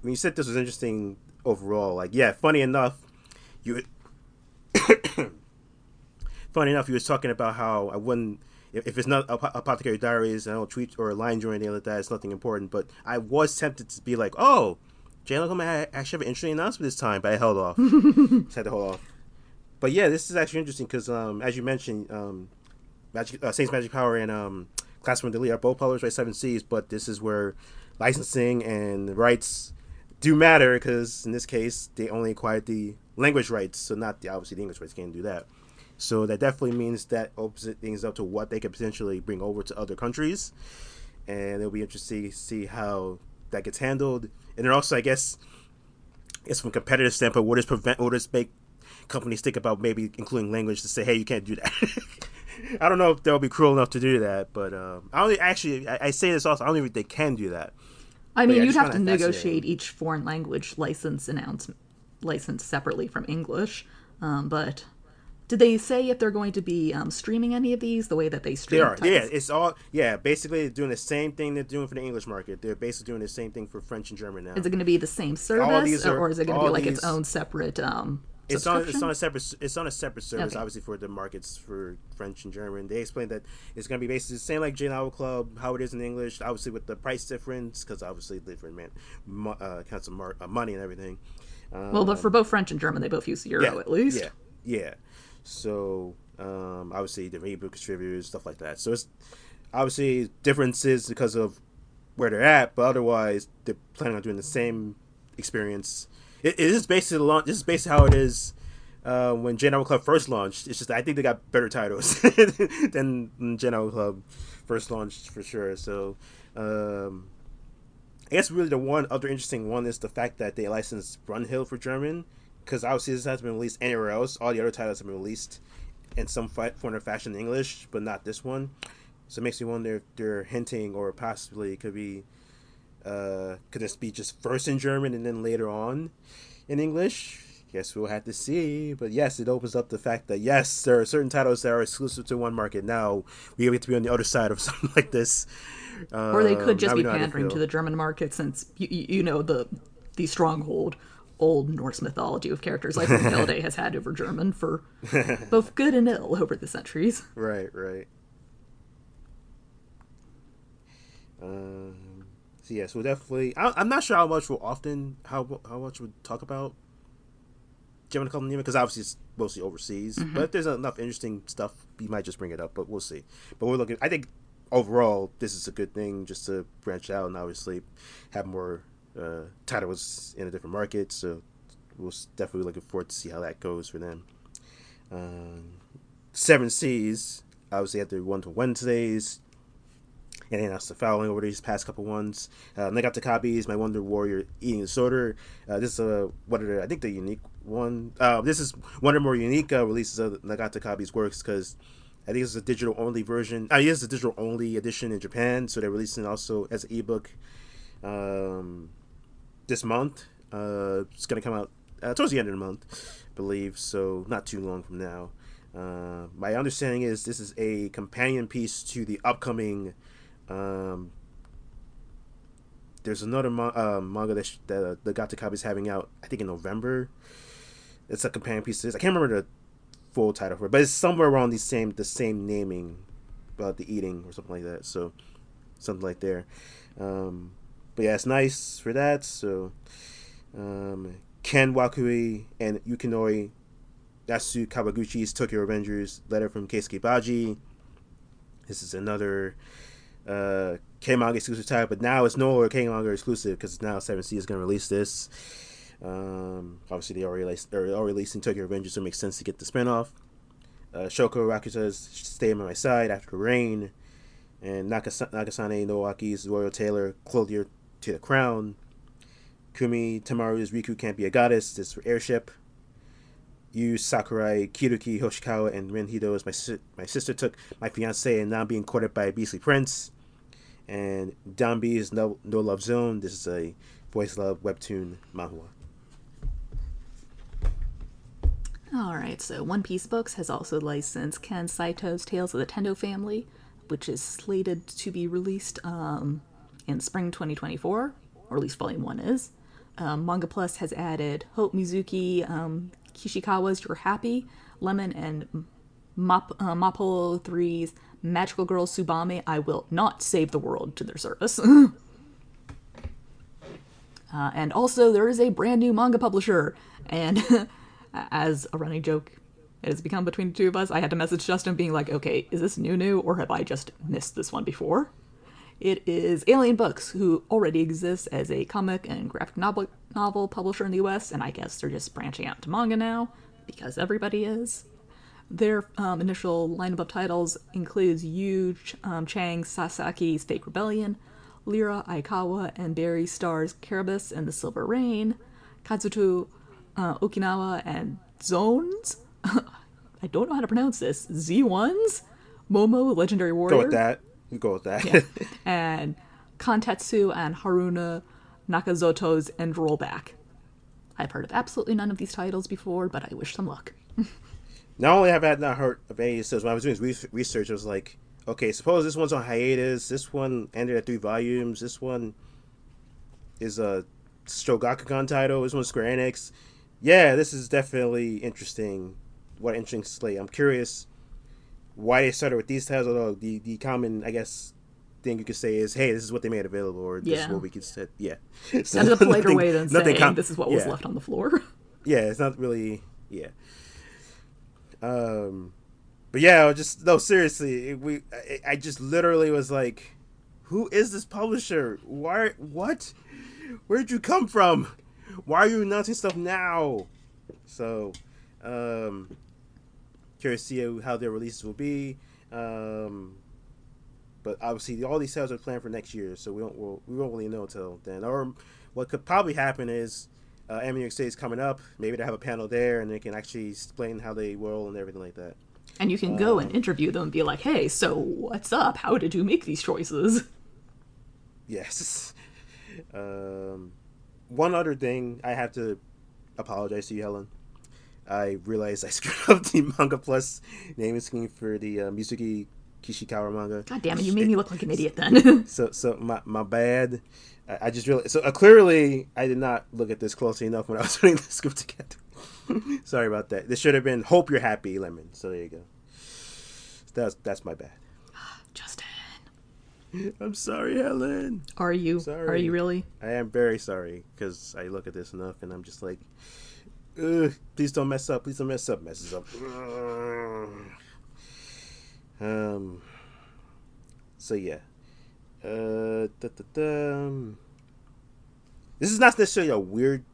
when you said this was interesting overall, like yeah, funny enough, you. funny enough, you was talking about how I wouldn't if, if it's not apothecary diaries, I don't tweet or line or anything like that. It's nothing important. But I was tempted to be like, oh, Jay Locum actually have an interesting announcement this time, but I held off. Just had to hold off. But yeah, this is actually interesting because, um, as you mentioned, um, Magic, uh, Saints Magic Power and um, Classroom Delete are both published by Seven Seas, but this is where licensing and rights do matter because in this case they only acquired the language rights, so not the obviously the English rights can't do that. So that definitely means that opens things up to what they could potentially bring over to other countries, and it'll be interesting to see how that gets handled. And then also, I guess, it's from a competitive standpoint, what does prevent, what does make companies think about maybe including language to say, hey, you can't do that. I don't know if they'll be cruel enough to do that, but um, I don't actually. I, I, say this also. I don't even think they can do that. I mean, yeah, you'd have to negotiate each foreign language license announcement license separately from English, um, but did they say if they're going to be um, streaming any of these the way that they stream? They are. Yeah, it's all. Yeah, basically they're doing the same thing they're doing for the English market. They're basically doing the same thing for French and German now. Is it going to be the same service, are, or is it going to be like these, its own separate? Um, it's on it's on a separate it's on a separate service, okay. obviously for the markets for French and German. They explained that it's going to be basically the same like J Novel Club, how it is in English, obviously with the price difference because obviously different man uh, counts of mar- uh, money and everything. Um, well, but for both French and German, they both use euro yeah, at least. Yeah, yeah. So um, obviously the ebook contributors, stuff like that. So it's obviously differences because of where they're at, but otherwise they're planning on doing the same experience. It, it is basically launch. This is basically how it is uh, when J Novel Club first launched. It's just I think they got better titles than J Novel Club first launched for sure. So um, I guess really the one other interesting one is the fact that they licensed Brunhild for German because obviously this hasn't been released anywhere else. All the other titles have been released in some form or fashion in English, but not this one. So it makes me wonder if they're hinting or possibly could be uh, could this be just first in German and then later on in English? Guess we'll have to see. But yes, it opens up the fact that yes, there are certain titles that are exclusive to one market. Now we get to be on the other side of something like this. or they could just be pandering to the German market since you, you know the the stronghold old Norse mythology of characters like Brunhilde has had over German for both good and ill over the centuries. Right, right. Um, so yes, we'll definitely. I, am not sure how much we'll often how how much we'll talk about German Club because obviously it's mostly overseas. Mm-hmm. But if there's enough interesting stuff, we might just bring it up. But we'll see. But we're looking. I think overall, this is a good thing just to branch out and obviously have more uh, title was in a different market, so we're definitely looking forward to see how that goes for them. Um, Seven Seas obviously had their one to Wednesdays, and then that's the following over these past couple ones. Uh, Nagata Kabi's My Wonder Warrior Eating Disorder. Uh, this is what are the, I think the unique one. Uh, this is one of more unique uh, releases of Nagata Kabi's works because I think it's a digital only version. I uh, it's a digital only edition in Japan, so they're releasing also as an ebook. Um, this month. Uh, it's gonna come out uh, towards the end of the month, I believe. So not too long from now. Uh, my understanding is this is a companion piece to the upcoming. Um, there's another ma- uh, manga that, sh- that uh, the Gata Kabi is having out. I think in November. It's a companion piece to this. I can't remember the full title for it, but it's somewhere around the same the same naming about the eating or something like that. So something like there. Um, but yeah, it's nice for that. So, um, Ken Wakui and Yukinori Yasu Kawaguchi's Tokyo Revengers letter from Keisuke Baji. This is another uh, K manga exclusive title, but now it's no longer K manga exclusive because now Seven Seas is going to release this. Um, obviously, they already released, they're already releasing Tokyo Revengers, so it makes sense to get the spinoff. Uh, Shoko Rakuta's Stay by My Side After the Rain, and Nakas- Nakasane Noaki's Royal Tailor Clothier to the crown. Kumi Tamaru's Riku Can't Be a Goddess is for Airship. Yu Sakurai, Kiruki Hoshikawa, and Ren Hido as my, si- my sister took my fiance and now I'm being courted by a beastly prince. and Danbi's No No Love Zone. This is a voice love webtoon manhwa. All right, so One Peace Books has also licensed Ken Saito's Tales of the Tendo Family, which is slated to be released um, in spring 2024, or at least Volume 1 is. Um, Manga Plus has added Hope Mizuki um, Kishikawa's You're Happy, Lemon, and Map- uh, Mapo 3's Magical Girl Subame, I Will Not Save the World to their service. uh, and also, there is a brand new manga publisher, and as a running joke it has become between the two of us, I had to message Justin being like, okay, is this new new or have I just missed this one before? It is Alien Books, who already exists as a comic and graphic novel, novel publisher in the US, and I guess they're just branching out to manga now, because everybody is. Their um, initial lineup of titles includes Yu um, Chang Sasaki's Fake Rebellion, Lyra Aikawa and Barry Starr's Carabus and the Silver Rain, Kazuto uh, Okinawa and Zones. I don't know how to pronounce this. Z1s? Momo, Legendary Warrior. Go with that. Go with that. Yeah. and Kontetsu and Haruna Nakazoto's End Rollback. I've heard of absolutely none of these titles before, but I wish them luck. not only have I not heard of any of those, when I was doing research, I was like, okay, suppose this one's on hiatus. This one ended at three volumes. This one is a Shogakukan title. This one's Square Enix. Yeah, this is definitely interesting. What interesting slate. I'm curious why they started with these titles. Although the the common, I guess, thing you could say is, "Hey, this is what they made available," or "This Yeah. is what we could set." Yeah, That's a politer nothing- way than saying com- this is what was left on the floor. yeah, it's not really yeah. Um, but yeah, I was just no, seriously, it- we I, I just literally was like, who is this publisher? Why? What? Where'd you come from? Why are you announcing stuff now? So, um, curious to see how their releases will be. Um, but obviously, all these sales are planned for next year, so we don't we'll, we won't really know until then. Or what could probably happen is uh, Anime New York City is coming up. Maybe they have a panel there, and they can actually explain how they roll and everything like that. and you can go Uh. and interview them and be like, hey, so what's up? How did you make these choices? Yes. Um, one other thing I have to apologize to you, Helen. I realized I screwed up the manga plus naming scheme for the uh, Mizuki Kishikawa manga. God damn it, you made me look like an idiot then. So, so my my bad. I, I just really so uh, clearly I did not look at this closely enough when I was putting the script together. Sorry about that. This should have been "Hope You're Happy" Lemon. So there you go. That's that's my bad. Justin. I'm sorry, Helen. Are you? Sorry. Are you really? I am very sorry because I look at this enough and I'm just like, Ugh, please don't mess up. Please don't mess up. Messes up. Um. So yeah. Uh. Da, da, da. This is not necessarily a weird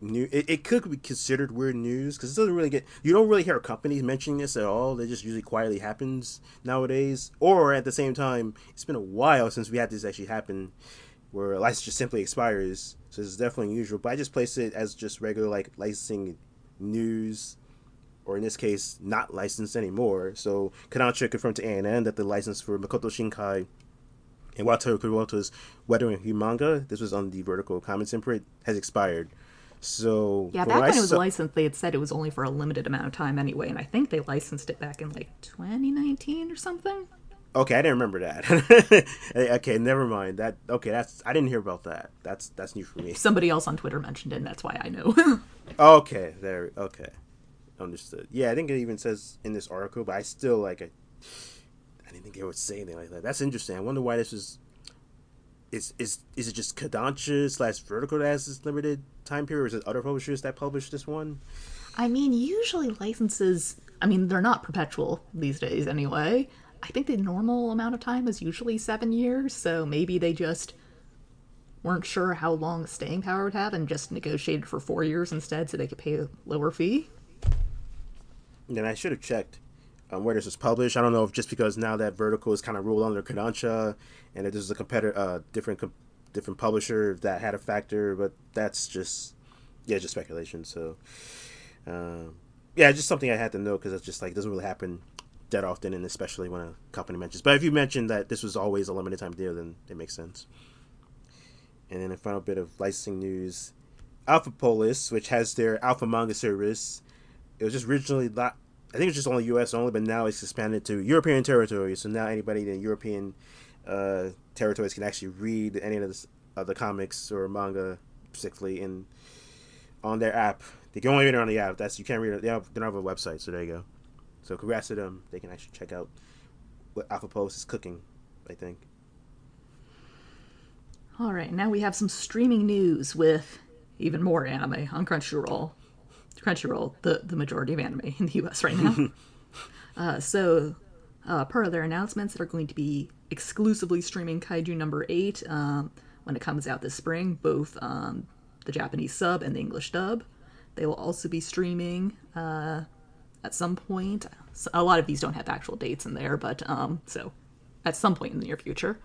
new. It, it could be considered weird news because it doesn't really get. You don't really hear companies mentioning this at all. It just usually quietly happens nowadays. Or at the same time, it's been a while since we had this actually happen, where a license just simply expires. So it's definitely unusual. But I just place it as just regular like licensing news, or in this case, not licensed anymore. So Kodansha confirmed to ANN that the license for Makoto Shinkai and Wataru Kubota's Weathering Hue manga, this was on the Vertical Comics imprint, has expired. So Yeah, back what I when it was saw- licensed, they had said it was only for a limited amount of time anyway, and I think they licensed it back in like 2019 or something. Okay, I didn't remember that. okay, never mind. That okay, that's I didn't hear about that. That's that's new for me. Somebody else on Twitter mentioned it, and that's why I know. Okay, there. Okay, understood. Yeah, I think it even says in this article, but I still like I, I didn't think they would say anything like that. That's interesting. I wonder why this is. Is is is it just Kodansha slash Vertical that has this limited time period, or is it other publishers that published this one? I mean, usually licenses, I mean, they're not perpetual these days anyway. I think the normal amount of time is usually seven years, so maybe they just weren't sure how long staying power would have and just negotiated for four years instead so they could pay a lower fee. Then I should have checked um, where this was published. I don't know if just because now that Vertical is kind of ruled under Kodansha, and that this is a competitor, uh, different com- different publisher, that had a factor. But that's just yeah, just speculation. So um, yeah, just something I had to know because it's just like it doesn't really happen that often, and especially when a company mentions. But if you mentioned that this was always a limited time deal, then it makes sense. And then a final bit of licensing news: Alpha Polis, which has their Alpha manga service, it was just originally not. I think it's just only U.S. only, but now it's expanded to European territories. So now anybody in European uh, territories can actually read any of the, the comics or manga, particularly in on their app. They can only read it on the app. That's you can't read it. They, have, they don't have a website, so there you go. So congrats to them. They can actually check out what Alpha Polis is cooking. I think. All right, now we have some streaming news with even more anime on Crunchyroll. Crunchyroll, the, the majority of anime in the US right now. uh, so, uh, per their announcements, they're going to be exclusively streaming Kaiju number 8 um, when it comes out this spring, both um, the Japanese sub and the English dub. They will also be streaming uh, at some point. A lot of these don't have actual dates in there, but um, so at some point in the near future.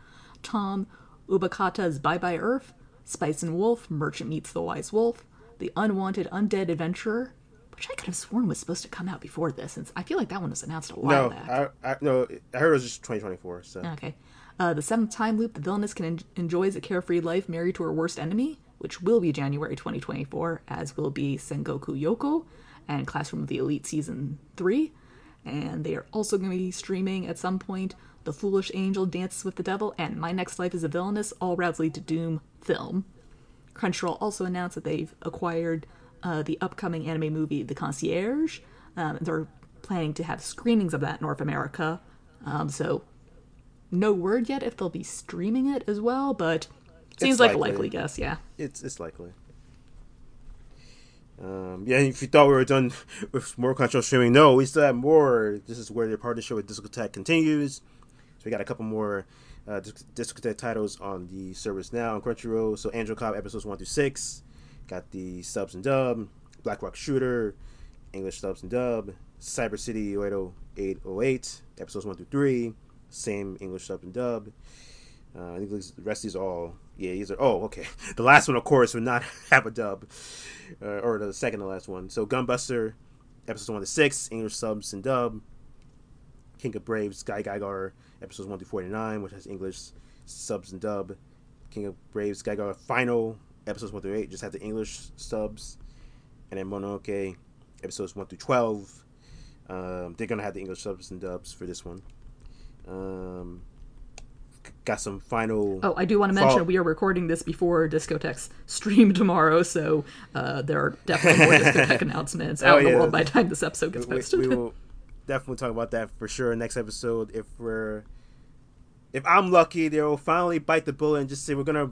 Tow Ubukata's Bye Bye Earth, Spice and Wolf, Merchant Meets the Wise Wolf, The Unwanted Undead Adventurer, which I could have sworn was supposed to come out before this, and I feel like that one was announced a while No, back. I, I no, I heard it was just 2024. So Okay. Uh, the seventh time loop, the villainess can en- enjoys a carefree life married to her worst enemy, which will be January 2024, as will be Sengoku Yoko and Classroom of the Elite Season 3. And they are also going to be streaming at some point The Foolish Angel Dances with the Devil and My Next Life is a Villainess, All Routes Lead to Doom film. Crunchyroll also announced that they've acquired uh, the upcoming anime movie The Concierge. Um, they're planning to have screenings of that in North America. Um, so no word yet if they'll be streaming it as well, but seems like a likely. likely guess, yeah. it's it's likely. Um, yeah, if you thought we were done with more control streaming, no, we still have more. This is where their partnership with Discotek continues. So we got a couple more uh, Dis- Discotek titles on the service now on Crunchyroll. So Angel Cop episodes one through six, got the subs and dub. Black Rock Shooter, English subs and dub. Cyber City 808, episodes one through three, same English sub and dub. Uh, I think the rest of these are all yeah these are oh okay. The last one of course would not have a dub uh, or the second to last one. So Gunbuster episodes one to six English subs and dub. King of Braves GaoGaiGar episodes one through forty nine which has English subs and dub. King of Braves GaoGaiGar final episodes one through eight just have the English subs. And then Mononoke episodes one through twelve um, they're gonna have the English subs and dubs for this one. Um, got some final Oh, I do want to Fall- mention we are recording this before Discotek's stream tomorrow, so uh, there are definitely more Discotek announcements out Oh, in the yeah. world by the time this episode gets posted. we will definitely talk about that for sure next episode if we're if i'm lucky they'll finally bite the bullet and just say we're gonna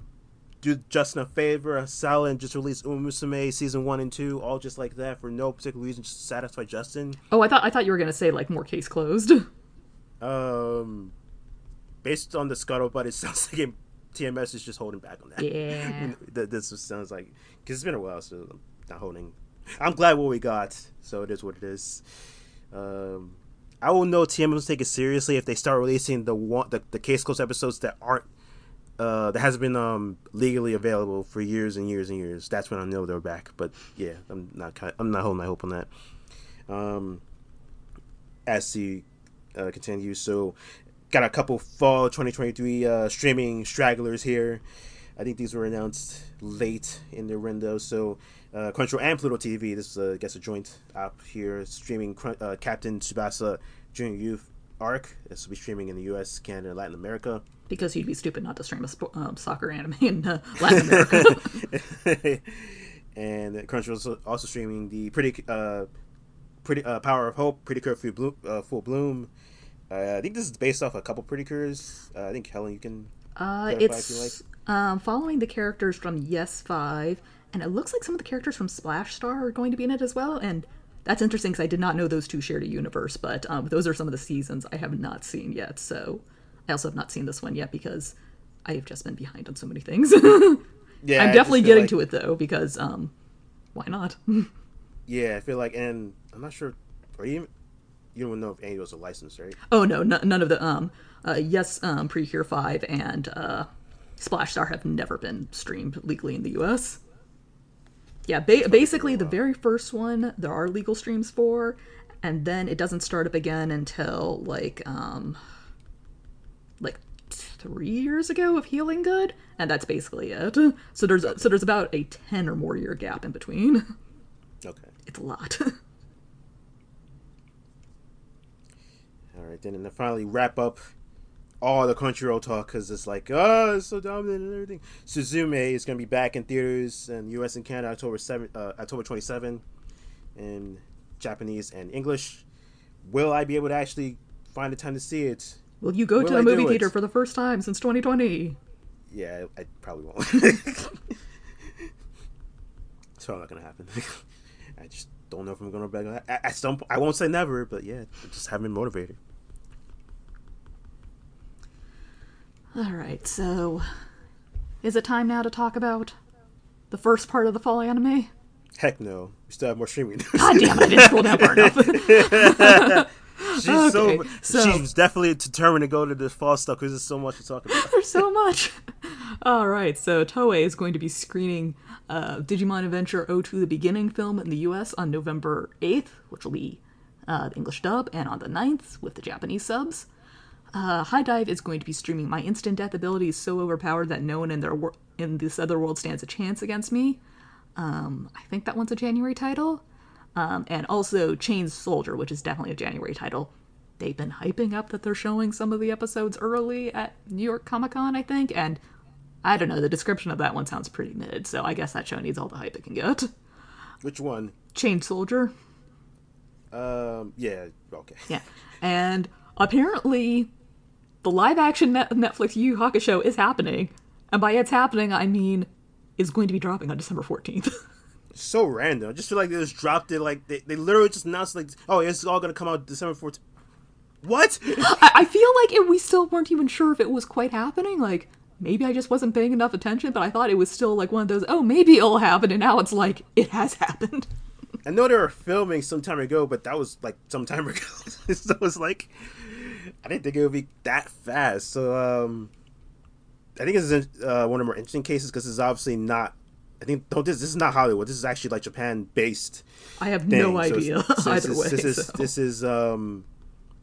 do justin a favor a solid and just release umusume season one and two all just like that for no particular reason just to satisfy justin oh, I thought I thought you were gonna say like more case closed. um based on the scuttlebutt it sounds like it, tms is just holding back on that yeah. This sounds like because it's been a while, so I'm not holding. I'm glad what we got, so it is what it is. Um, I will know TMS will take it seriously if they start releasing the one the, the case closed episodes that aren't uh, that hasn't been um, legally available for years and years and years. That's when I know they're back. But yeah, I'm not I'm not holding my hope on that. Um, as the uh, continues, so got a couple fall 2023 uh, streaming stragglers here. I think these were announced late in their window. So, uh, Crunchyroll and Pluto TV. This is, uh, I guess, a joint app here streaming uh, Captain Tsubasa Junior Youth arc. This will be streaming in the U.S., Canada, and Latin America. Because you'd be stupid not to stream a sp- um, soccer anime in uh, Latin America. and Crunchyroll is also streaming the pretty, uh, pretty uh, Power of Hope, Pretty Cure Full Bloom. Uh, Full Bloom. Uh, I think this is based off a couple Pretty Cures. Uh, I think Helen, you can. Uh, Clarify if you it's um, following the characters from Yes Five, and it looks like some of the characters from Splash Star are going to be in it as well. And that's interesting because I did not know those two shared a universe, but um, those are some of the seasons I have not seen yet. So I also have not seen this one yet because I have just been behind on so many things. Yeah, I'm definitely getting like- to it though because um, why not? Yeah, I feel like, and I'm not sure. Are you, you don't know if any of those are licensed, right? oh no, n- none of the um, uh, Yes um, Precure Five and uh, Splash Star have never been streamed legally in the U.S. Yeah, ba- basically the very first one there are legal streams for, and then it doesn't start up again until like um like three years ago of healing good and that's basically it so there's so there's about a 10 or more year gap in between Okay. it's a lot right, then and then finally wrap up all the Crunchyroll talk because it's like, oh, it's so dominant and everything. Suzume is going to be back in theaters in U.S. and Canada October seven, uh, October twenty seven, in Japanese and English. Will I be able to actually find the time to see it? will you go Will to a movie do it? theater for the first time since 2020 Yeah, I, I probably won't. it's probably not going to happen. I just don't know if I'm going to. At, at some, point, I won't say never, but yeah, I just haven't been motivated. All right so is it time now to talk about the first part of the fall anime Heck no, we still have more streaming. god damn it i didn't scroll down far enough She's Okay, so, so- she's definitely determined to go to this fall stuff because there's so much to talk about. There's so much. All right, so Toei is going to be screening uh, Digimon Adventure O to the Beginning film in the US on November 8th, which will be uh, the English dub, and on the 9th with the Japanese subs. Uh, HIDIVE is going to be streaming My Instant Death ability is so overpowered that no one in their wor- in this other world stands a chance against me. Um, I think that one's a January title. Um, and also Chained Soldier, which is definitely a January title. They've been hyping up that they're showing some of the episodes early at New York Comic Con, I think, and I don't know, the description of that one sounds pretty mid, so I guess that show needs all the hype it can get. Which one? Chained Soldier, Um, yeah, okay. yeah. And apparently, the live action net- Netflix Yu Hakusho is happening. And by it's happening, I mean is going to be dropping on December 14th. So random. I just feel like they just dropped it. Like they, they literally just announced like, oh, it's all gonna come out December 14th. What? I, I feel like it, we still weren't even sure if it was quite happening. Like, maybe I just wasn't paying enough attention, but I thought it was still like one of those, oh, maybe it'll happen, and now it's like, it has happened. I know they were filming some time ago, but that was like some time ago. so it was like, I didn't think it would be that fast. So um, I think this is uh, one of the more interesting cases because it's obviously not. I think don't this, this is not Hollywood. This is actually like Japan based. I have thing. no idea so this either is, way. This is so. this is um,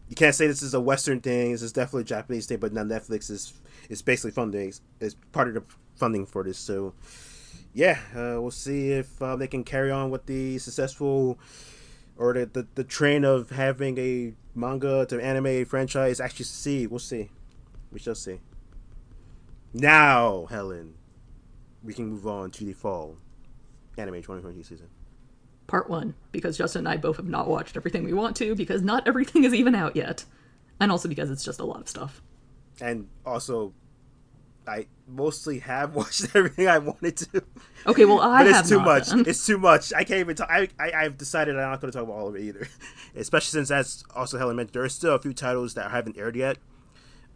you can't say this is a Western thing. This is definitely a Japanese thing, but now Netflix is is basically funding is part of the funding for this. So yeah, uh, we'll see if uh, they can carry on with the successful or the, the the train of having a manga to anime franchise actually succeed. We'll see. We shall see. Now, Helen, we can move on to the fall anime 2020 season. Part one, because Justin and I both have not watched everything we want to, because not everything is even out yet. And also because it's just a lot of stuff. and also I mostly have watched everything I wanted to. Okay, well, I but it's have too much. It's too much. I can't even talk. I, I I've decided I'm not going to talk about all of it either, especially since that's also Helen mentioned. There are still a few titles that haven't aired yet.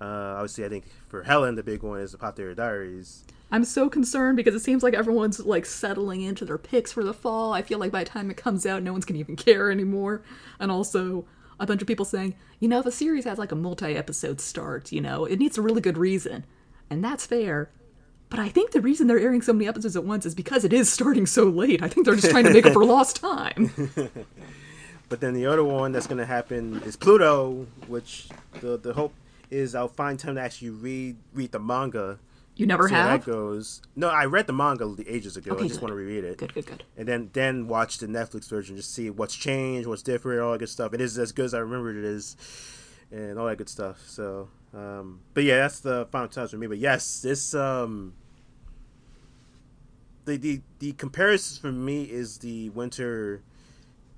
Uh, obviously, I think for Helen, the big one is the Apothecary Diaries. I'm so concerned because it seems like everyone's like settling into their picks for the fall. I feel like by the time it comes out, no one's gonna even care anymore. And also, a bunch of people saying, you know, if a series has like a multi-episode start, you know, it needs a really good reason, and that's fair. But I think the reason they're airing so many episodes at once is because it is starting so late. I think they're just trying to make up for lost time. But then the other one that's going to happen is Pluto, which the the hope is I'll find time to actually read read the manga. You never how have? that goes. No, I read the manga ages ago. Okay, I just good. want to reread it. Good, good, good. and then then watch the Netflix version, just see what's changed, what's different, all that good stuff. It is as good as I remembered it is, and all that good stuff. So, um, but yeah, that's the final times for me. But yes, this um, the the the comparison for me is the winter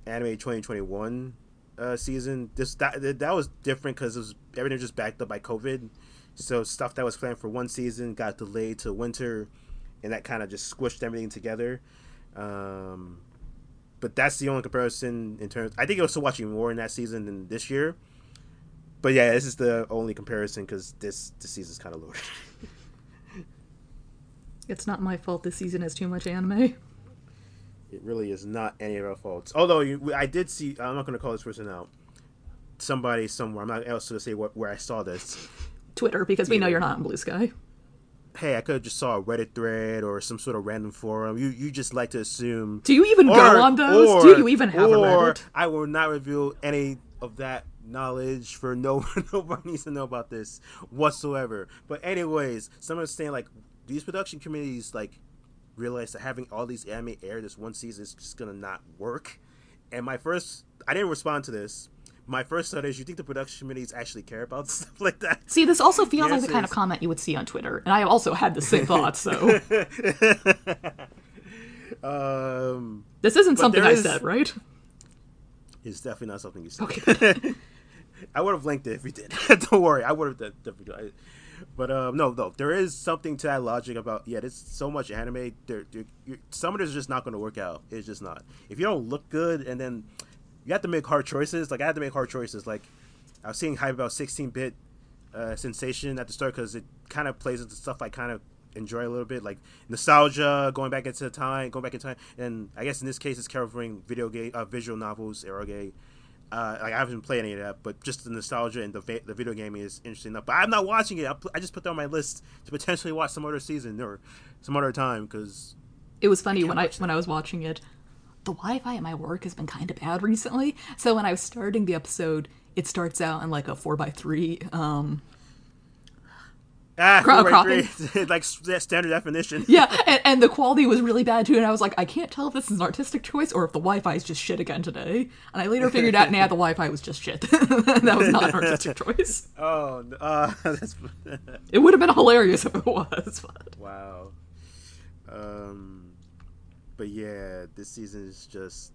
anime twenty twenty one uh season. This that that was different because it was everything was just backed up by COVID. So stuff that was planned for one season got delayed to winter, and that kind of just squished everything together. Um, but that's the only comparison in terms. I think I was still watching more in that season than this year. But yeah, this is the only comparison because this this season's kind of loaded. It's not my fault this season has too much anime. It really is not any of our faults. Although you, I did see. I'm not going to call this person out. Somebody somewhere. I'm not else to say what where I saw this. Twitter, because we know you're not on Blue Sky. hey, I could have just saw a Reddit thread or some sort of random forum. You you just like to assume. Do you even go on those? Do you even have a Reddit? I will not reveal any of that knowledge for no nobody needs to know about this whatsoever. But anyways, someone's saying like these production committees like realize that having all these anime air this one season is just gonna not work. And my first, I didn't respond to this. My first thought is, you think the production committees actually care about stuff like that? See, this also feels like the kind of comment you would see on Twitter, and I also had the same thought. So Um, this isn't something I is- said, right? it's definitely not something you said. Okay. I would have linked it if you did. Don't worry, I would have done-. But um, no, no, there is something to that logic about yeah. There's so much anime. There, some of it is just not going to work out. It's just not. If you don't look good, and then you have to make hard choices. Like I had to make hard choices. Like I was seeing hype about 16-bit uh, sensation at the start because it kind of plays into stuff I kind of enjoy a little bit, like nostalgia, going back into time, going back in time. And I guess in this case, it's covering video game, uh, visual novels, eroge. Uh, like I haven't played any of that, but just the nostalgia and the va- the video gaming is interesting enough. But I'm not watching it. I, pl- I just put that on my list to potentially watch some other season or some other time because It was funny when I when I was watching it. The Wi-Fi at my work has been kind of bad recently, so when I was starting the episode, it starts out in like a four by three. Um, ah, Cro- right, like that standard definition. yeah, and, and the quality was really bad too. And I was like, I can't tell if this is an artistic choice or if the Wi-Fi is just shit again today. And I later figured out, nah, the Wi-Fi was just shit. that was not an artistic choice. Oh, uh, that's It would have been hilarious if it was. But. wow. Um, but yeah, this season is just.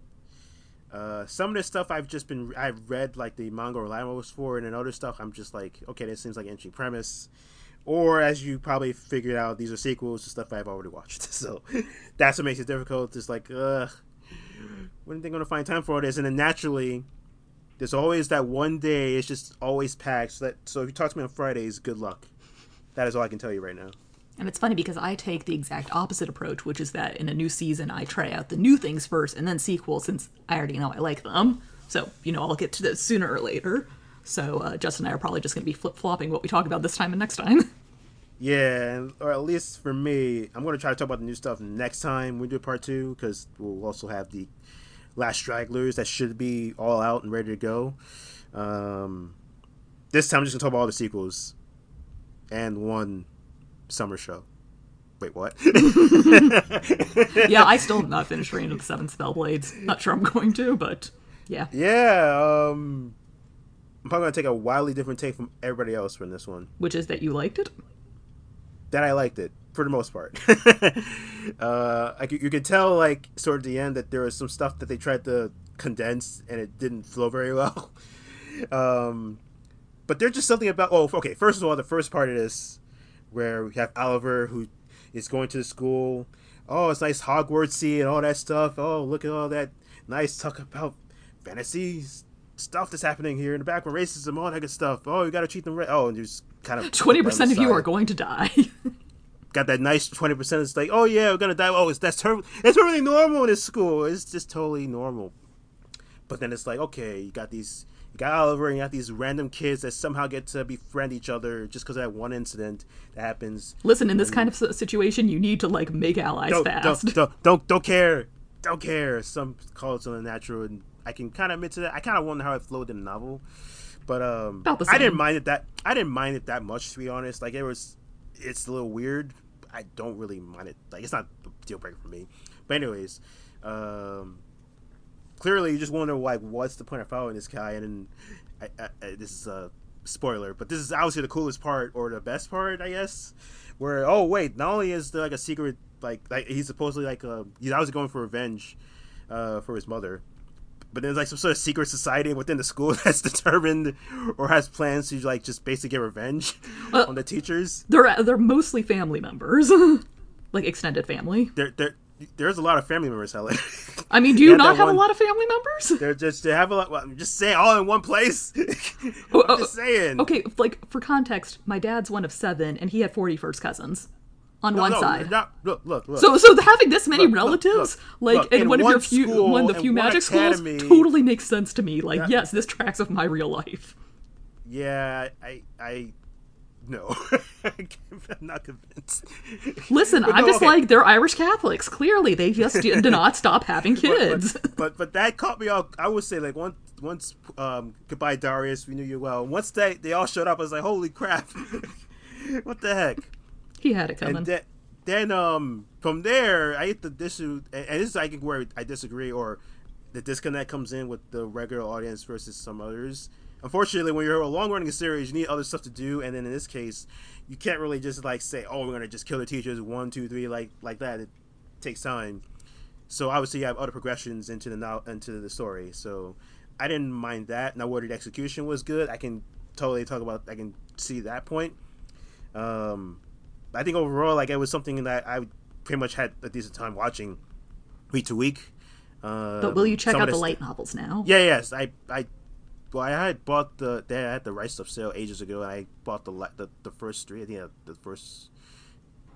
Uh, some of this stuff I've just been I've read like the manga or was for, and then other stuff I'm just like, okay, this seems like an interesting premise. Or as you probably figured out, these are sequels to stuff I've already watched. So that's what makes it difficult. It's like, ugh, when are they gonna find time for this? And then naturally, there's always that one day. It's just always packed. So, that, so if you talk to me on Fridays, good luck. That is all I can tell you right now. And it's funny because I take the exact opposite approach, which is that in a new season, I try out the new things first and then sequels, since I already know I like them. So, you know, I'll get to those sooner or later. So, uh, Justin and I are probably just going to be flip flopping what we talk about this time and next time. Yeah, or at least for me, I'm going to try to talk about the new stuff next time we do part two because we'll also have the last stragglers that should be all out and ready to go. Um, this time, I'm just going to talk about all the sequels and one summer show. Wait, what? yeah, I still have not finished Reign of the Seven Spellblades. Not sure I'm going to, but yeah. yeah, um, I'm probably going to take a wildly different take from everybody else from this one. Which is that you liked it? That I liked it for the most part. uh, like you, could tell, like sort of the end, that there was some stuff that they tried to condense and it didn't flow very well. um, but there's just something about. Oh, okay. First of all, the first part of this, where we have Oliver who is going to the school. Oh, it's nice Hogwartsy and all that stuff. Oh, look at all that nice talk about fantasy stuff that's happening here in the background, racism, all that good stuff. Oh, you got to treat them right. Oh, and just kind of 20% of you are going to die. got that nice twenty percent. It's like, oh yeah, we're gonna die. Oh, it's that's ter- it's totally normal in this school. It's just totally normal. But then it's like, okay, you got these, you got Oliver, and you got these random kids that somehow get to befriend each other just because of that one incident that happens. Listen, in this kind of situation, you need to, like, make allies Don't fast. don't, don't don't don't care, don't care. Some call it something natural, and I can kind of admit to that. I kind of wonder how it flowed in the novel, but um, I didn't mind it that I didn't mind it that much to be honest. Like it was, it's a little weird. I don't really mind it. Like it's not a deal breaker for me. But anyways, um, clearly you just wonder like what's the point of following this guy, and then I, I, I, this is a spoiler, but this is obviously the coolest part or the best part, I guess. Where oh wait, not only is there like a secret like like he's supposedly like uh he's obviously going for revenge uh for his mother. But there's like some sort of secret society within the school that's determined or has plans to like just basically get revenge Uh, on the teachers. They're, they're mostly family members. like, extended family. There, there, there's a lot of family members, Helen. I mean, do you not have one- a lot of family members? They're just they have a lot. Well, I'm just saying, all in one place. Oh, I'm oh, just saying. Okay, like, for context, my dad's one of seven, and he had 40 first cousins on No, one no, side. Not, look, look, look. So, so having this many Look, relatives, look, like, in, in one of your one few, school, one of the few magic academy- schools, totally makes sense to me. Like, Yeah. yes, this tracks with my real life. yeah, I, I, no, I'm not convinced. Listen, But I'm just okay. like they're Irish Catholics. Clearly, they just do not stop having kids. But, but but that caught me off. I would say like once once um goodbye Darius, we knew you well. Once they they all showed up, I was like, holy crap, what the heck? He had it coming. And then um from there, I hit the issue, and this is I where I disagree or the disconnect comes in with the regular audience versus some others. Unfortunately, when you're a long running series, you need other stuff to do, and then in this case, you can't really just like say, "Oh, we're gonna just kill the teachers one, two, three, like like that." It takes time. So obviously, you have other progressions into the now into the story. So I didn't mind that. Now, whether the execution was good, I can totally talk about. I can see that point. Um, I think overall, like it was something that I pretty much had a decent time watching week to week. Um, but will you check out the light novels now? yeah, yes. I, I, well, I had bought the they had the rights of sale ages ago, and I bought the the, the first three. I think uh, the first,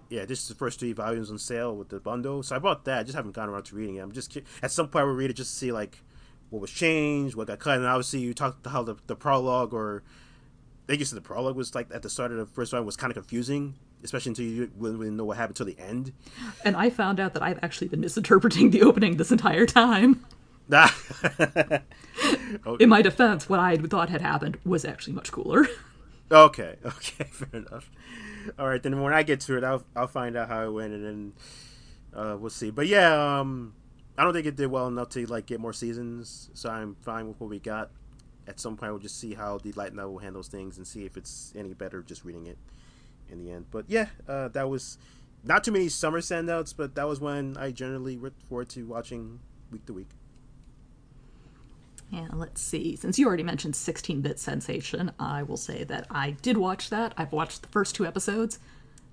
yeah, this is the first three volumes on sale with the bundle. So I bought that. I just haven't gotten around to reading it. I'm just at some point I will read it just to see like what was changed, what got cut, and obviously you talked how the the prologue or I said the prologue was like at the start of the first one was kind of confusing, especially until you wouldn't really know what happened till the end. And I found out that I've actually been misinterpreting the opening this entire time. In my defense, what I thought had happened was actually much cooler. Okay, okay, fair enough. All right, then when I get to it, I'll I'll find out how it went, and then uh, we'll see. But yeah, um, I don't think it did well enough to like get more seasons, so I'm fine with what we got. At some point, we'll just see how the light novel handles things and see if it's any better just reading it in the end. But yeah, uh, that was not too many summer standouts, but that was when I generally look forward to watching week to week. Yeah, let's see. Since you already mentioned 16 bit sensation, I will say that I did watch that. I've watched the first two episodes.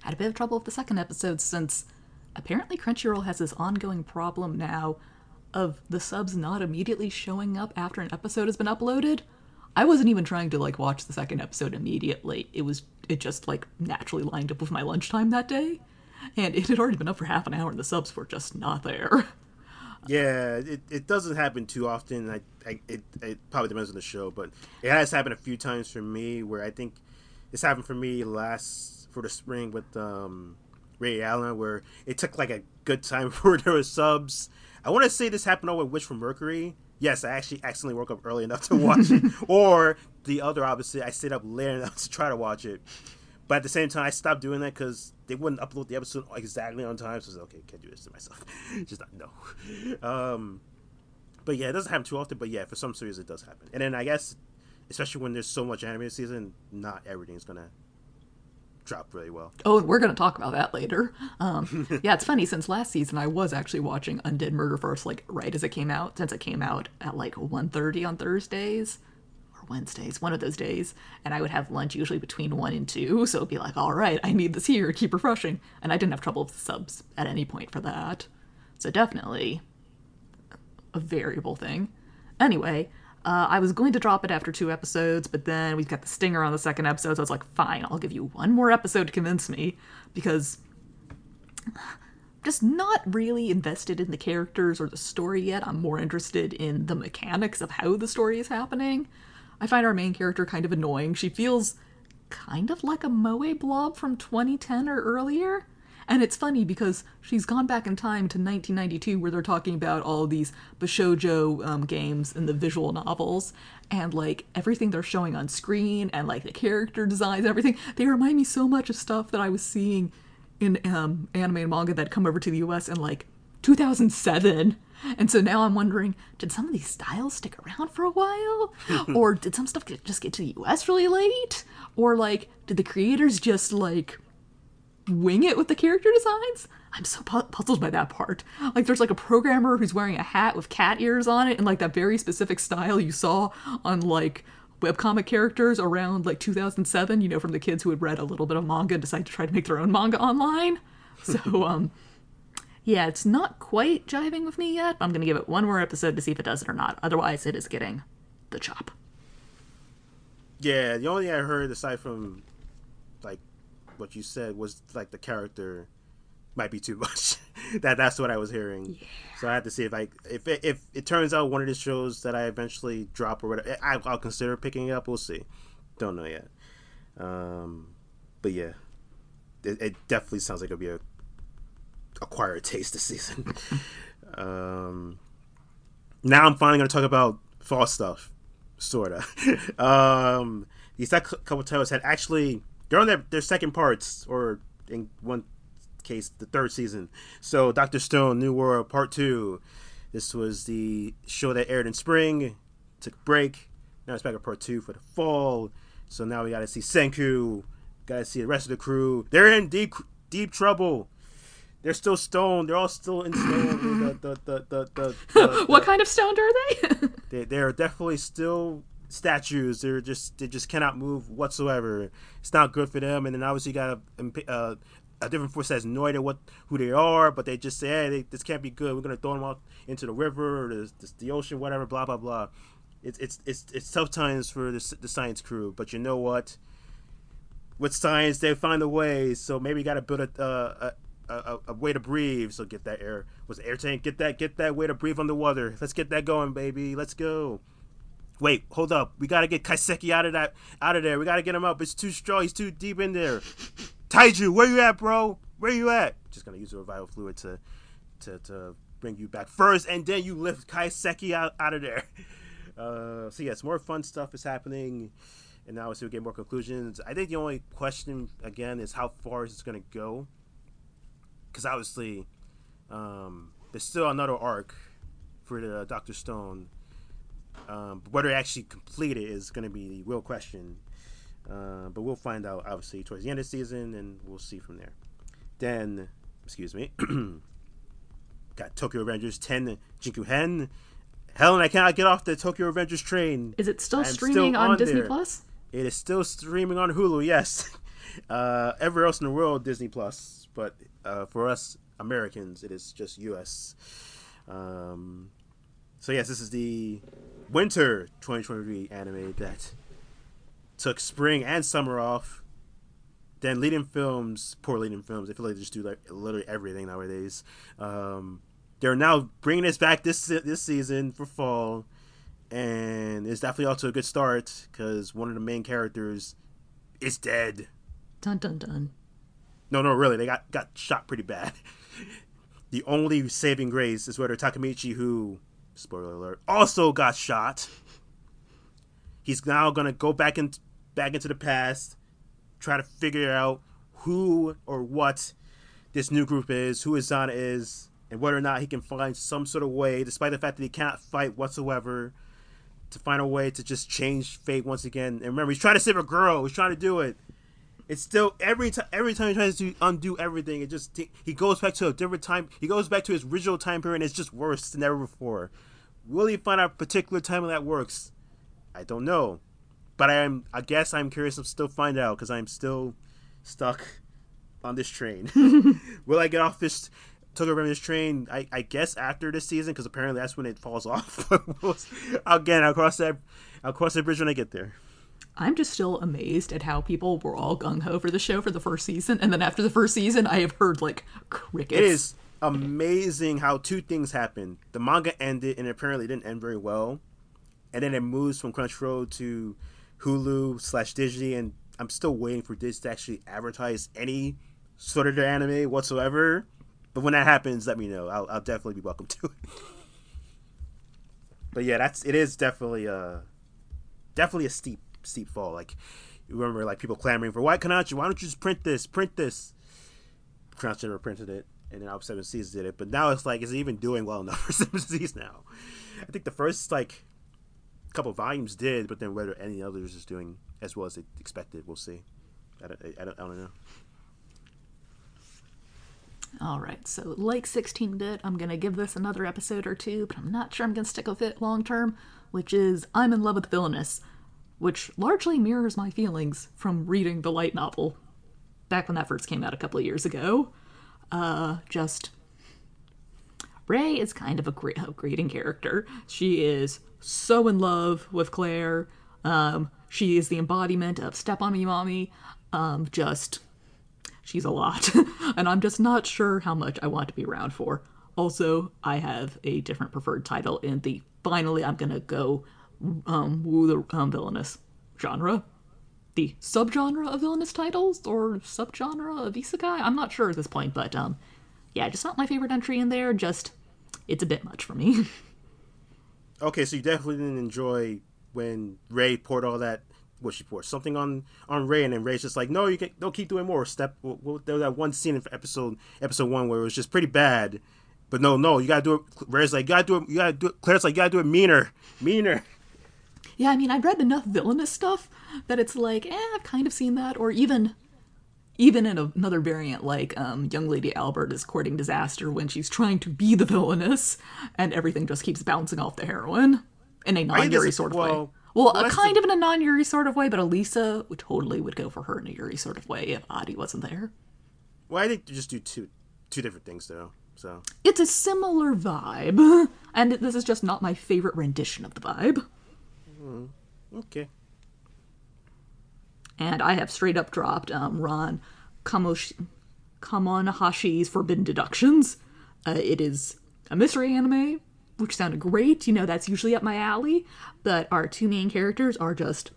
Had a bit of trouble with the second episode since apparently Crunchyroll has this ongoing problem now of the subs not immediately showing up after an episode has been uploaded. I wasn't even trying to like watch the second episode immediately. It was it just like naturally lined up with my lunchtime that day. And it had already been up for half an hour and the subs were just not there. Yeah, it, it doesn't happen too often. I, I it, it probably depends on the show, but it has happened a few times for me where I think this happened for me last for the spring with um, Ray Allen, where it took like a good time before there was subs. I want to say this happened over with Witch from Mercury. Yes, I actually accidentally woke up early enough to watch it, or the other opposite, I stayed up late enough to try to watch it. But at the same time, I stopped doing that because they wouldn't upload the episode exactly on time. So I was like, okay, can't do this to myself. Just not, no. Um, but yeah, it doesn't happen too often. But yeah, for some series, it does happen. And then I guess, especially when there's so much anime season, not everything's gonna drop really well. Oh, we're going to talk about that later. Um, yeah, it's funny since last season I was actually watching Undead Murder Farce like right as it came out, since it came out at like 1.30 on Thursdays or Wednesdays, one of those days, and I would have lunch usually between 1 and 2, so it'd be like, all right, I need this here, keep refreshing. And I didn't have trouble with the subs at any point for that. So definitely a variable thing. Anyway, uh, I was going to drop it after two episodes, but then we've got the stinger on the second episode, so I was like, fine, I'll give you one more episode to convince me, because I'm just not really invested in the characters or the story yet. I'm more interested in the mechanics of how the story is happening. I find our main character kind of annoying. She feels kind of like a Moe blob from 2010 or earlier. And it's funny because she's gone back in time to 1992 where they're talking about all these bishoujo um, games and the visual novels and like everything they're showing on screen and like the character designs and everything. They remind me so much of stuff that I was seeing in um, anime and manga that come over to the US in like 2007. And so now I'm wondering, did some of these styles stick around for a while? or did some stuff get, just get to the US really late? Or like, did the creators just like wing it with the character designs? I'm so pu- puzzled by that part. Like, there's like a programmer who's wearing a hat with cat ears on it, and like that very specific style you saw on like webcomic characters around like 2007. You know, from the kids who had read a little bit of manga and decided to try to make their own manga online. So, um, yeah, it's not quite jiving with me yet. I'm gonna give it one more episode to see if it does it or not. Otherwise, it is getting the chop. Yeah, the only thing I heard aside from what you said was like the character might be too much. that that's what I was hearing. So I have to see if I if it, if it turns out one of the shows that I eventually drop or whatever, I, I'll consider picking it up. We'll see. Don't know yet. Um, but yeah, it, it definitely sounds like it'll be a acquired taste this season. um, now I'm finally going to talk about fall stuff, sorta. um, these couple titles had actually they're on their, their second parts, or in one case, the third season. So Doctor Stone, New World Part Two. This was the show that aired in spring, took a break. Now it's back at Part Two for the fall. So now we got to see Senku, got to see the rest of the crew. They're in deep deep trouble. They're still stoned. They're all still in stone. the, the, the, the, the, the, what kind of stoned are they? they? They're definitely still statues. They're just they just cannot move whatsoever. It's not good for them. And then obviously you got a, uh, a different force has no idea what who they are, but they just say, "Hey, they, this can't be good. We're gonna throw them out into the river or the, the, the ocean, whatever." Blah blah blah. It's it's it's it's tough times for the, the science crew, but you know what? With science, they find a way. So maybe you got to build a, uh, a, a, a way to breathe. So get that air. Was air tank? Get that get that way to breathe underwater. Let's get that going, baby. Let's go. Wait, hold up. We gotta get Kaseki out of that out of there. We gotta get him up. It's too strong. He's too deep in there. Taiju, where you at, bro? Where you at? Just gonna use the revival fluid to to to bring you back first, and then you lift Kaseki out, out of there. Uh, so yes, more fun stuff is happening, and now we get more conclusions. I think the only question again is how far is this gonna go? Because obviously, um, there's still another arc for the Doctor Stone um, whether it actually completed is going to be the real question. Uh, but we'll find out obviously towards the end of the season, and we'll see from there. Then, excuse me, got Tokyo Revengers 10 Hen. Helen, I cannot get off the Tokyo Revengers train. Is it still streaming still on, on, Disney Plus? It is still streaming on Hulu. Yes. Uh, everywhere else in the world, Disney Plus, but uh, for us Americans, it is just U.S. Um, so yes, this is the winter 2023 anime that took spring and summer off. Then Liden Films, poor Liden Films. I feel like they just do like literally everything nowadays. Um, they're now bringing us back this this season for fall, and it's definitely also a good start because one of the main characters is dead. Dun dun dun. No, no, really, they got got shot pretty bad. the only saving grace is whether Takemichi, who spoiler alert, also got shot. He's now gonna go back in, back into the past, try to figure out who or what this new group is, who Izana is, and whether or not he can find some sort of way, despite the fact that he cannot fight whatsoever, to find a way to just change fate once again. And remember, he's trying to save a girl. He's trying to do it. It's still every time. Every time he tries to undo everything, it just he goes back to a different time. He goes back to his original time period. and It's just worse than ever before. Will he find a particular time when that works? I don't know, but I am. I guess I'm curious to still find out because I'm still stuck on this train. Will I get off this? Took over this train. I, I guess after this season because apparently that's when it falls off. Again, I'll cross that. I'll cross that bridge when I get there. I'm just still amazed at how people were all gung ho for the show for the first season, and then after the first season, I have heard like crickets. It is amazing how two things happened. The manga ended, and apparently didn't end very well, and then it moves from Crunchyroll to Hulu slash Disney, and I'm still waiting for Disney to actually advertise any sort of their anime whatsoever. But when that happens, let me know. I'll, I'll definitely be welcome to it. but yeah, that's it is definitely a uh, definitely a steep steep fall. Like you remember, like people clamoring for why Kanachi, why don't you just print this, print this? Kanachi never printed it and then Seven Seas did it. But now it's like, is it even doing well enough for Seven Seas now? I think the first like couple volumes did, but then whether any others is doing as well as expected, we'll see. I don't, I don't, I don't know. All right, so like 16 bit, I'm gonna give this another episode or two, but I'm not sure I'm gonna stick with it long term. Which is I'm in love with Villainess, which largely mirrors my feelings from reading the light novel back when that first came out a couple of years ago uh, just Ray is kind of a great, grating character. She is so in love with Claire. Um, she is the embodiment of Step on Me Mommy. Um, just, she's a lot. and I'm just not sure how much I want to be around for. Also, I have a different preferred title in the finally I'm gonna go um, woo the um, villainess genre. The subgenre of villainess titles or subgenre of isekai. I'm not sure at this point, but um, yeah, just not my favorite entry in there. Just it's a bit much for me. okay, so you definitely didn't enjoy when Ray poured all that. What she poured something on on Ray, and then Ray's just like, "No, you can don't keep doing more." Step. Well, there was that one scene in episode episode one where it was just pretty bad, but no, no, you gotta do it. Ray's like, "You gotta do it. You gotta do it." Claire's like, "You gotta do it meaner, meaner." Yeah, I mean, I've read enough villainess stuff that it's like, eh, I've kind of seen that, or even even in another variant like um, young lady albert is courting disaster when she's trying to be the villainess and everything just keeps bouncing off the heroine in a non-yuri sort of well, way. well, well kind the... of in a non-yuri sort of way but elisa would totally would go for her in a yuri sort of way if adi wasn't there. Well i think you just do two two different things though so. It's a similar vibe and this is just not my favorite rendition of the vibe mm, okay and I have straight up dropped um, Ron Kamoshi, Kamonohashi's Forbidden Deductions. Uh, it is a mystery anime, which sounded great. You know, that's usually up my alley, but our two main characters are just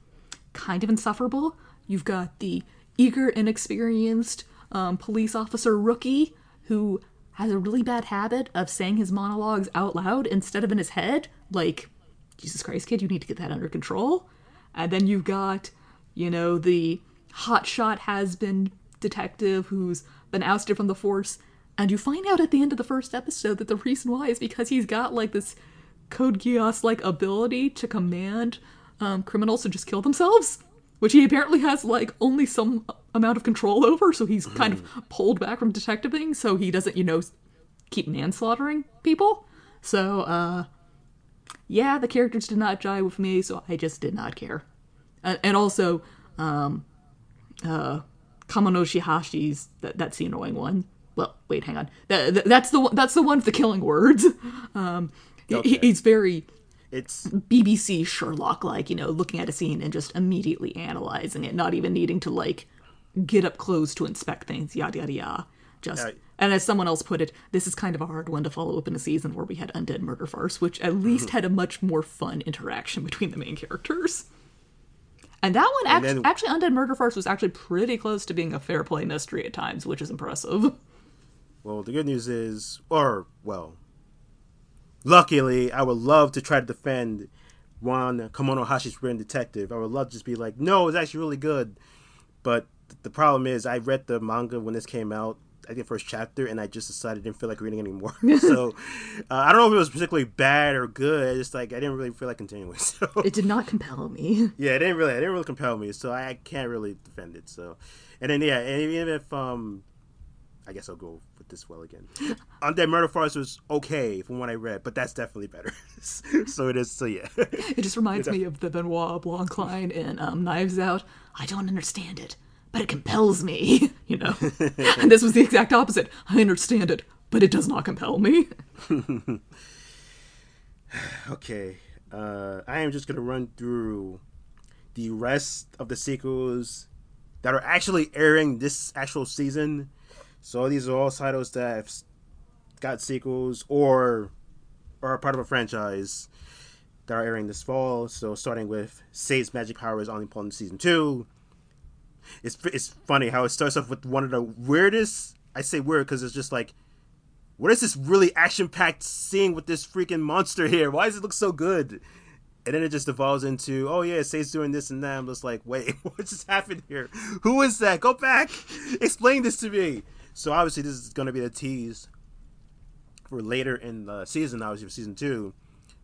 kind of insufferable. You've got the eager, inexperienced um, police officer rookie who has a really bad habit of saying his monologues out loud instead of in his head. Like, Jesus Christ, kid, you need to get that under control. And then you've got you know, the hotshot has been detective who's been ousted from the force. And you find out at the end of the first episode that the reason why is because he's got like this Code Geass like ability to command um, criminals to just kill themselves, which he apparently has like only some amount of control over. So he's kind of pulled back from detectiving, so he doesn't, you know, keep manslaughtering people. So, uh, yeah, the characters did not jive with me, so I just did not care and, and also um, uh, Kamonoshi Hashi's that, that's the annoying one. Well, wait, hang on. That, that, that's the one. That's the one with the killing words. Um, okay. he, he's very it's BBC Sherlock like, you know, looking at a scene and just immediately analyzing it, not even needing to like get up close to inspect things, yada yada yada. Just uh, and as someone else put it, this is kind of a hard one to follow up in a season where we had Undead Murder Farce, which at least had a much more fun interaction between the main characters. And that one, and actually, then, actually, Undead Murder Farce was actually pretty close to being a fair play mystery at times, which is impressive. Well, the good news is, or, well, luckily, I would love to try to defend Ron Kamonohashi's Written Detective. I would love to just be like, no, it's actually really good. But the problem is, I read the manga when this came out, I think first chapter, and I just decided I didn't feel like reading anymore. so uh, I don't know if it was particularly bad or good. I just like I didn't really feel like continuing. So it did not compel me. Yeah, it didn't really. It didn't really compel me. So I can't really defend it. So, and then yeah, and even if um, I guess I'll go with this well again. Undead Murder Farce was okay from what I read, but that's definitely better. so it is. So yeah, it just reminds me of the Benoit Blanc line in um, Knives Out. I don't understand it but it compels me, you know. and this was the exact opposite. I understand it, but it does not compel me. okay. Uh, I am just going to run through the rest of the sequels that are actually airing this actual season. So these are all titles that have got sequels or are part of a franchise that are airing this fall. So starting with Saint's Magic Power is only in season two it's it's funny how it starts off with one of the weirdest. I say weird because it's just like, what is this really action packed scene with this freaking monster here? Why does it look so good? And then it just evolves into, oh yeah, Sage's doing this and that. I'm just like, wait, what just happened here? Who is that? Go back, explain this to me. So obviously this is going to be the tease for later in the season, obviously for season two.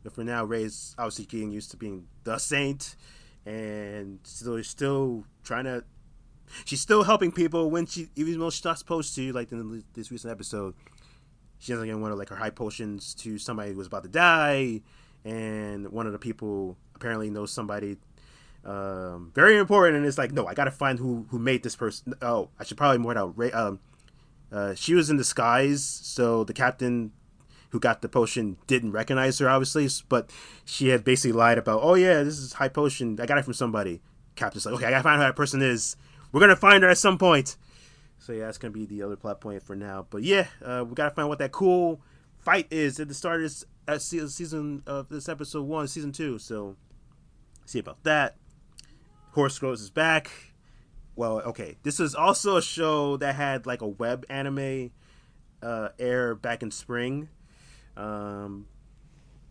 But for now, Ray's obviously getting used to being the Saint, and still still trying to she's still helping people when she even though she's not supposed to like in this recent episode she doesn't get one of like her high potions to somebody who was about to die and one of the people apparently knows somebody um, very important and it's like no i gotta find who who made this person oh i should probably more out um, uh, she was in disguise so the captain who got the potion didn't recognize her obviously but she had basically lied about oh yeah this is high potion i got it from somebody. Captain's like okay i gotta find who that person is we're gonna find her at some point. So yeah, that's gonna be the other plot point for now. But yeah, uh, we gotta find what that cool fight is at the start of this season of this episode one, season two. So see about that. Horse Girls is back. Well, okay, this is also a show that had like a web anime uh, air back in spring. Um,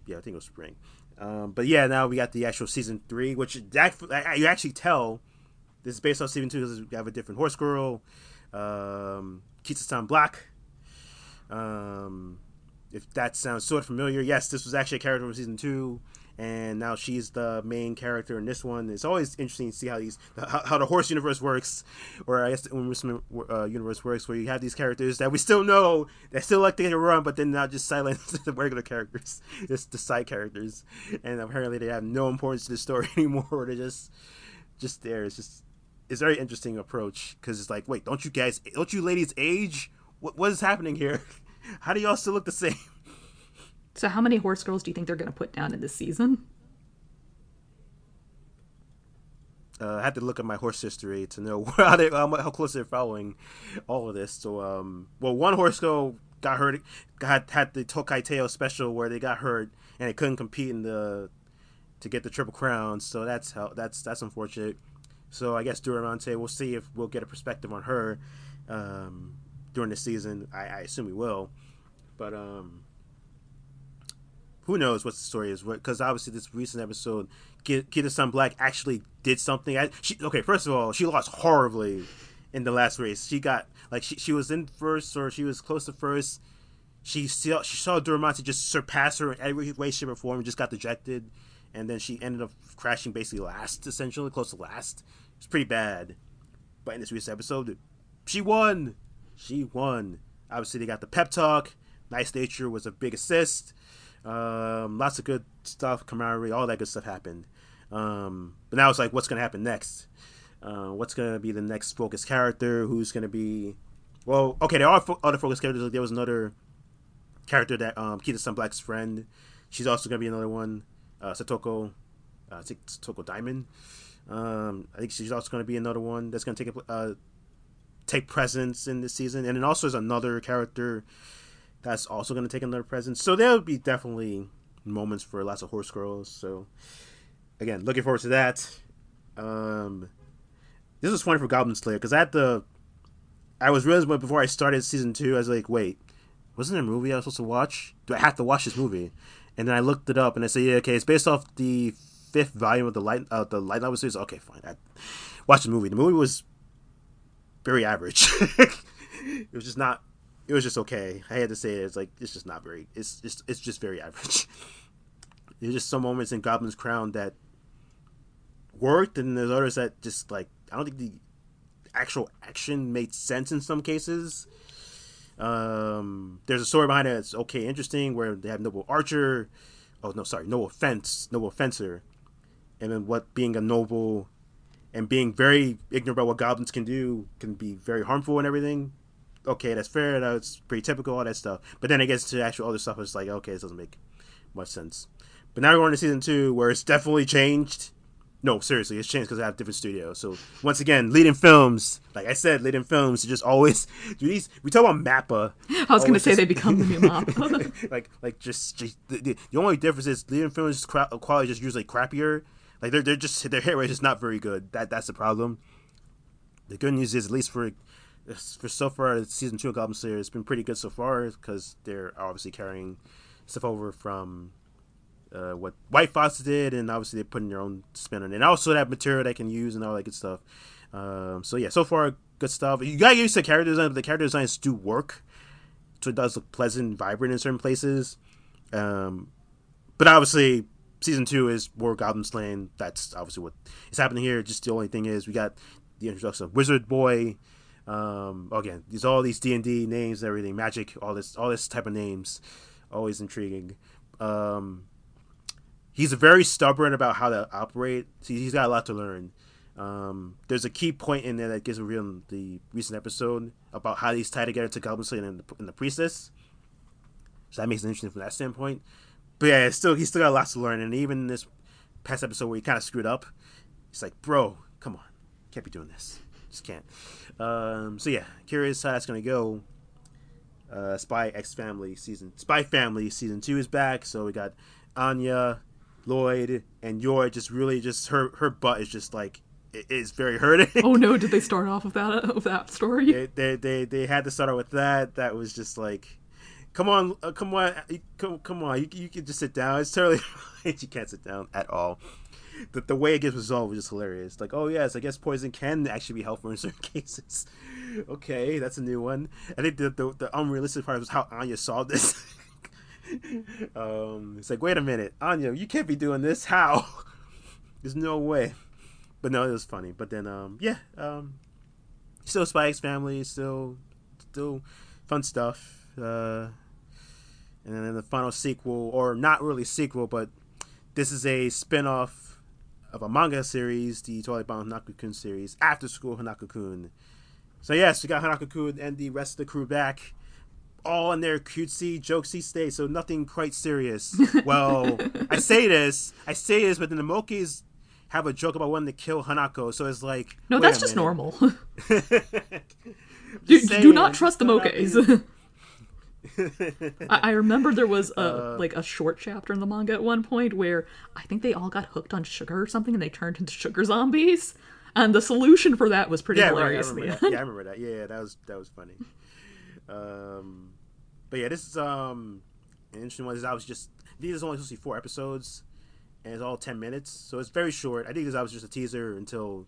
yeah, I think it was spring. Um, but yeah, now we got the actual season three, which that, you actually tell this is based off season two because we have a different horse girl, um, Kitasan Black. Um, if that sounds sort of familiar, yes, this was actually a character from season two and now she's the main character in this one. It's always interesting to see how these how, how the horse universe works, or I guess the uh, universe works, where you have these characters that we still know that still like to run, but then now just silence the regular characters, just the side characters, and apparently they have no importance to the story anymore. They're just just there. It's just it's a very interesting approach because it's like, wait, don't you guys, don't you ladies age? What what is happening here? How do y'all still look the same? So, how many horse girls do you think they're going to put down in this season? Uh, I had to look at my horse history to know how, they, how, how close they're following all of this. So, um, well, one horse girl got hurt, got had the Tokai Teio special where they got hurt and they couldn't compete in the to get the triple crown. So that's how that's that's unfortunate. So I guess Durante, we'll see if we'll get a perspective on her um, during the season. I, I assume we will, but um, who knows what the story is? Because obviously, this recent episode, Kitasan Black actually did something. I, she, okay, first of all, she lost horribly in the last race. She got like she, she was in first or she was close to first. She saw she saw Durante just surpass her in every way, shape, or form, and just got dejected. And then she ended up crashing basically last, essentially close to last. It's pretty bad. But in this recent episode, she won. She won. Obviously, they got the pep talk. Nice nature was a big assist. Um, lots of good stuff, camaraderie, all that good stuff happened. Um, but now it's like, what's going to happen next? Uh, what's going to be the next focus character? Who's going to be. Well, okay, there are fo- other focus characters. Like There was another character that um, Kitasan Black's friend. She's also going to be another one. Uh, Satono, uh, Satono Diamond. Um, I think she's also going to be another one that's going to take uh, take presence in this season. And then also is another character that's also going to take another presence. So there'll be definitely moments for lots of horse girls. So again, looking forward to that. Um, this was funny for Goblin Slayer because I had the I was realizing before I started season two, I was like, wait, wasn't there a movie I was supposed to watch? Do I have to watch this movie? And then I looked it up and I said, yeah, okay, it's based off the fifth volume of the light uh, the light novel series. Okay, fine. I watched the movie. The movie was very average. it was just not it was just okay. I had to say it. It's like it's just not very. It's just it's just very average. There's just some moments in Goblin's Crown that worked, and there's others that just like I don't think the actual action made sense in some cases. Um, there's a story behind it that's okay, interesting, where they have noble archer. Oh no, sorry, noble fence, noble fencer, and then what being a noble and being very ignorant about what goblins can do can be very harmful and everything okay, that's fair. That's pretty typical, all that stuff. But then it gets to actual other stuff. It's like, okay, this doesn't make much sense. But now we're going to season two, where it's definitely changed. No, seriously, it's changed because I have different studios. So once again, Liden Films, like I said, Liden Films just always do these. We talk about Mappa. I was going to say just, they become the new Mappa. like, like just, just the, the, the, only difference is Liden Films uh, quality just usually crappier. Like they're they're just their hair rate is not very good. That that's the problem. The good news is at least for for so far season two of Goblin Slayer it's been pretty good so far because they're obviously carrying stuff over from uh, what White Fox did, and obviously they're putting their own spin on it. And also that material they can use and all that good stuff. Um, so yeah, so far good stuff. You gotta use the character design, but the character designs do work. So it does look pleasant, vibrant in certain places. Um, but obviously, season two is more Goblin Slaying. That's obviously what is happening here. Just the only thing is we got the introduction of Wizard Boy um, again, these all these D and D names everything, magic, all this, all this type of names, always intriguing. Um, he's very stubborn about how to operate. he's got a lot to learn. Um, there's a key point in there that gives revealed in the recent episode about how these tie together to Goblin Slayer and the, and the Priestess. So that makes it interesting from that standpoint. But yeah, still he's still got lots to learn. And even this past episode where he kind of screwed up, he's like, "Bro, come on, can't be doing this." Just can't. Um, so yeah, curious how that's gonna go. Uh, Spy X Family season Spy Family season two is back. So we got Anya, Loid, and Yor. Just really, just her her butt is just like it is very hurting. Oh no! Did they start off with that with that story? they, they they they had to start out with that. That was just like, come on, uh, come on, come come on. You you can just sit down. It's totally you can't sit down at all. The, the way it gets resolved is just hilarious. Like, oh yes, I guess poison can actually be helpful in certain cases. okay, that's a new one. I think the the, the unrealistic part was how Anya saw this. um, it's like, wait a minute, Anya, you can't be doing this. How? There's no way. But no, it was funny. But then, um, yeah, um, still Spy X Family, still, still fun stuff. Uh, and then the final sequel, or not really sequel, but this is a spin-off of a manga series, the Toilet-Bound Hanako-kun series, After School Hanako-kun. So yes, we got Hanako-kun and the rest of the crew back, all in their cutesy, jokesy state, so nothing quite serious. well, I say this, I say this, but then the Mokkes have a joke about wanting to kill Hanako, so it's like No, that's just normal. do, Just do not trust the Mokkes. I, I remember there was a Uh. like a short chapter in the manga at one point where I think they all got hooked on sugar or something and they turned into sugar zombies. And the solution for that was pretty yeah, right, I hilarious. in the remember end. that. Yeah, I remember that. Yeah, yeah, that was that was funny. Um, but yeah, this is um an interesting one. This is obviously just these is only supposed to be four episodes, and it's all ten minutes, so it's very short. I think this is obviously just a teaser until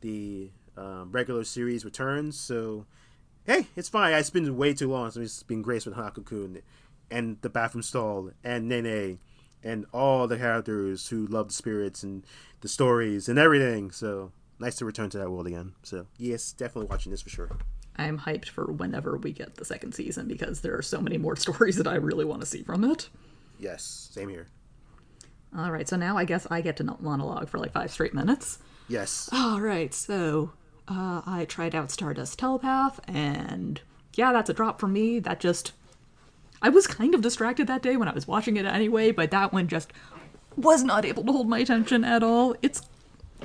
the um, regular series returns. So hey, it's fine. It's been way too long since it's been graced with Hanako-kun and the bathroom stall and Nene and all the characters who love the spirits and the stories and everything. So nice to return to that world again. So yes, definitely watching this for sure. I'm hyped for whenever we get the second season because there are so many more stories that I really want to see from it. Yes, same here. All right, so now I guess I get to monologue for like five straight minutes. Yes. All right, so uh, I tried out Stardust Telepath, and yeah, that's a drop for me. That just. I was kind of distracted that day when I was watching it anyway, but that one just was not able to hold my attention at all. It's.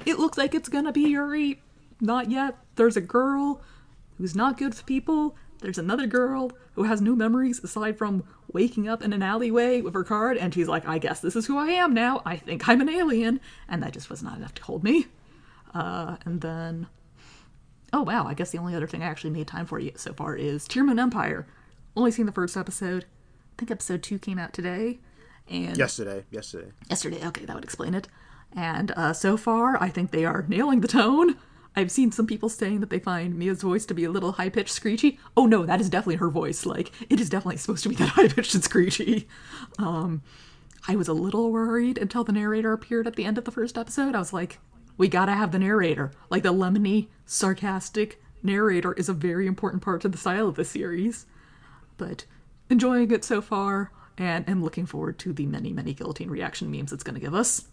It looks like it's gonna be Yuri. Not yet. There's a girl who's not good for people. There's another girl who has no memories aside from waking up in an alleyway with her card, and she's like, I guess this is who I am now. I think I'm an alien. And that just was not enough to hold me. Uh, and then. Oh, wow. I guess the only other thing I actually made time for so far is Tear Moon Empire. Only seen the first episode. I think episode two came out today. And Yesterday. Yesterday. yesterday. Okay, that would explain it. And uh, so far, I think they are nailing the tone. I've seen some people saying that they find Mia's voice to be a little high pitched, screechy. Oh no, that is definitely her voice. Like it is definitely supposed to be that high pitched and screechy. Um, I was a little worried until the narrator appeared at the end of the first episode. I was like, we gotta have the narrator. Like the lemony, sarcastic narrator is a very important part to the style of the series. But enjoying it so far, and am looking forward to the many, many guillotine reaction memes it's gonna give us.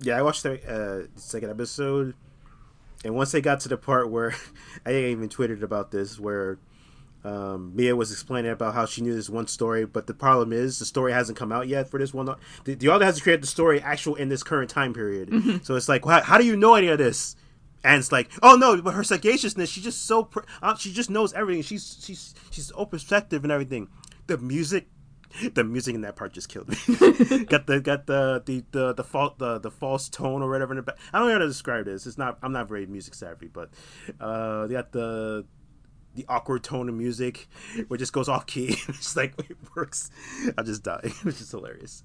Yeah, I watched the uh, second episode, and once they got to the part where I even tweeted about this, where um, Mia was explaining about how she knew this one story, but the problem is the story hasn't come out yet for this one. The, the author has to create the story actual in this current time period. So it's like, how, how do you know any of this? And it's like, oh no, but her sagaciousness, she's just so, pr- uh, she just knows everything. She's she's she's so perspective and everything. The music, the music in that part just killed me. got the got the the the the, fa- the the false tone or whatever in the back. I don't know how to describe this. It's not. I'm not very music savvy, but uh, they got the the awkward tone of music where it just goes off key. it's like it works. I just die, which is hilarious.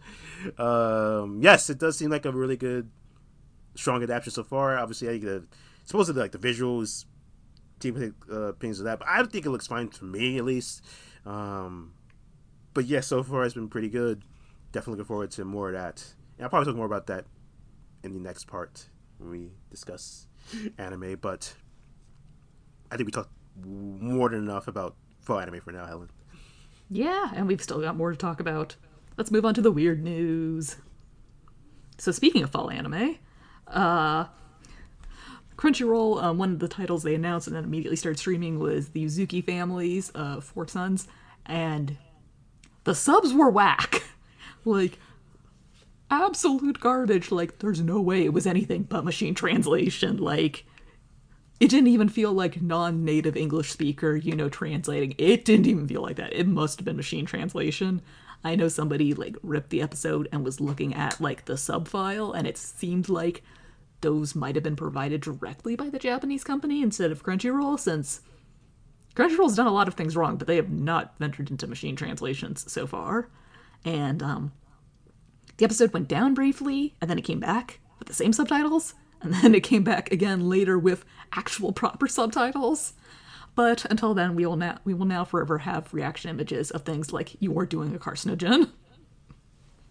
Um, yes, it does seem like a really good, strong adaptation so far. Obviously, I the supposedly like the visuals, deep uh, opinions of that, but I think it looks fine to me at least. Um, but yeah, so far it's been pretty good. Definitely looking forward to more of that. And I'll probably talk more about that in the next part when we discuss anime. But I think we talked more than enough about full anime for now, Helen. Yeah, and we've still got more to talk about. Let's move on to the weird news. So, speaking of fall anime, uh, Crunchyroll, um, one of the titles they announced and then immediately started streaming was the Yuzuki Family's of Four Sons, and the subs were whack. like, absolute garbage. Like, there's no way it was anything but machine translation. Like, it didn't even feel like non-native english speaker you know translating it didn't even feel like that it must have been machine translation i know somebody like ripped the episode and was looking at like the sub file and it seemed like those might have been provided directly by the Japanese company instead of Crunchyroll, since Crunchyroll's done a lot of things wrong, but they have not ventured into machine translations so far. And um, the episode went down briefly, and then it came back with the same subtitles, and then it came back again later with actual proper subtitles. But until then, we will now we will now forever have reaction images of things like you are doing a carcinogen.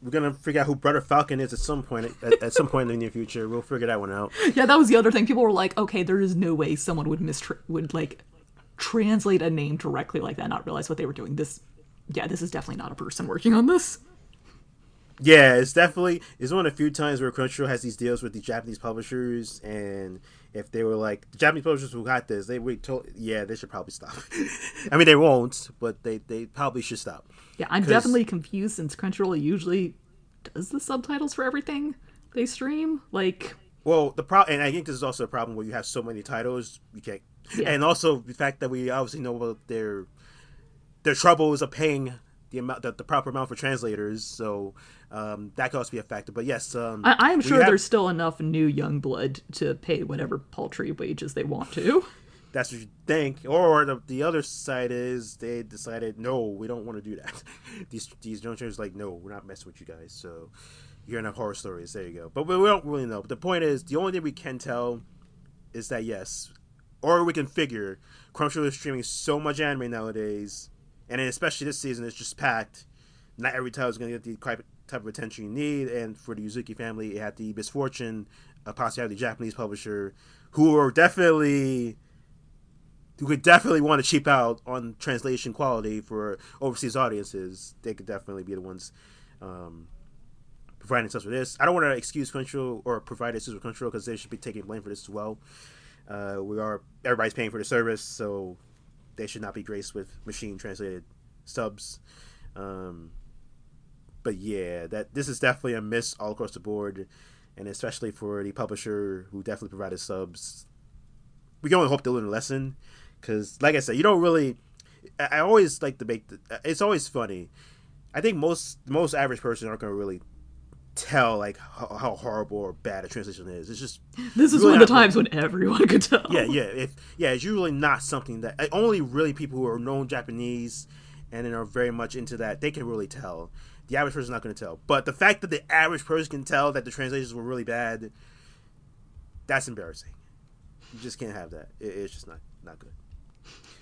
We're gonna figure out who Brother Falcon is at some point. At, at some point in the near future, we'll figure that one out. Yeah, that was the other thing. People were like, "Okay, there is no way someone would mis would like translate a name directly like that, not realize what they were doing." This, yeah, this is definitely not a person working on this. Yeah, it's definitely it's one of the few times where Crunchyroll has these deals with the Japanese publishers, and if they were like the Japanese publishers who got this, they would told yeah they should probably stop. I mean they won't, but they they probably should stop. Yeah, I'm definitely confused since Crunchyroll usually does the subtitles for everything they stream. Like, well, the problem, and I think this is also a problem where you have so many titles, you can't, yeah. and also the fact that we obviously know about their their troubles of paying the amount the, the proper amount for translators so um, that could also be a factor but yes um, I, am sure have, there's still enough new young blood to pay whatever paltry wages they want to. That's what you think or the, the other side is they decided no we don't want to do that. These these young like no we're not messing with you guys so you're gonna have horror stories there you go. But we don't really know but the point is the only thing we can tell is that yes or we can figure Crunchyroll is streaming so much anime nowadays and especially this season, it's just packed. Not every title is going to get the type of attention you need, and for the Yuzuki family, it had the misfortune of possibly the Japanese publisher, who are definitely who could definitely want to cheap out on translation quality for overseas audiences. They could definitely be the ones um, providing stuff for this. I don't want to excuse Crunchyroll or provide excuse for Crunchyroll because they should be taking blame for this as well. Uh, we are everybody's paying for the service, so they should not be graced with machine translated subs. Um, but yeah, that this is definitely a miss all across the board, and especially for the publisher who definitely provided subs. We can only hope they learn a lesson, because like I said, you don't really. I, I always like to make. The, it's always funny. I think most most average person aren't going to really tell like how, how, horrible or bad a translation is. It's just this is really one of the times when everyone could tell. Yeah, yeah, if, yeah. It's usually not something that only really people who are known Japanese and then are very much into that they can really tell. The average person's not going to tell. But the fact that the average person can tell that the translations were really bad, that's embarrassing. You just can't have that. It, it's just not not good.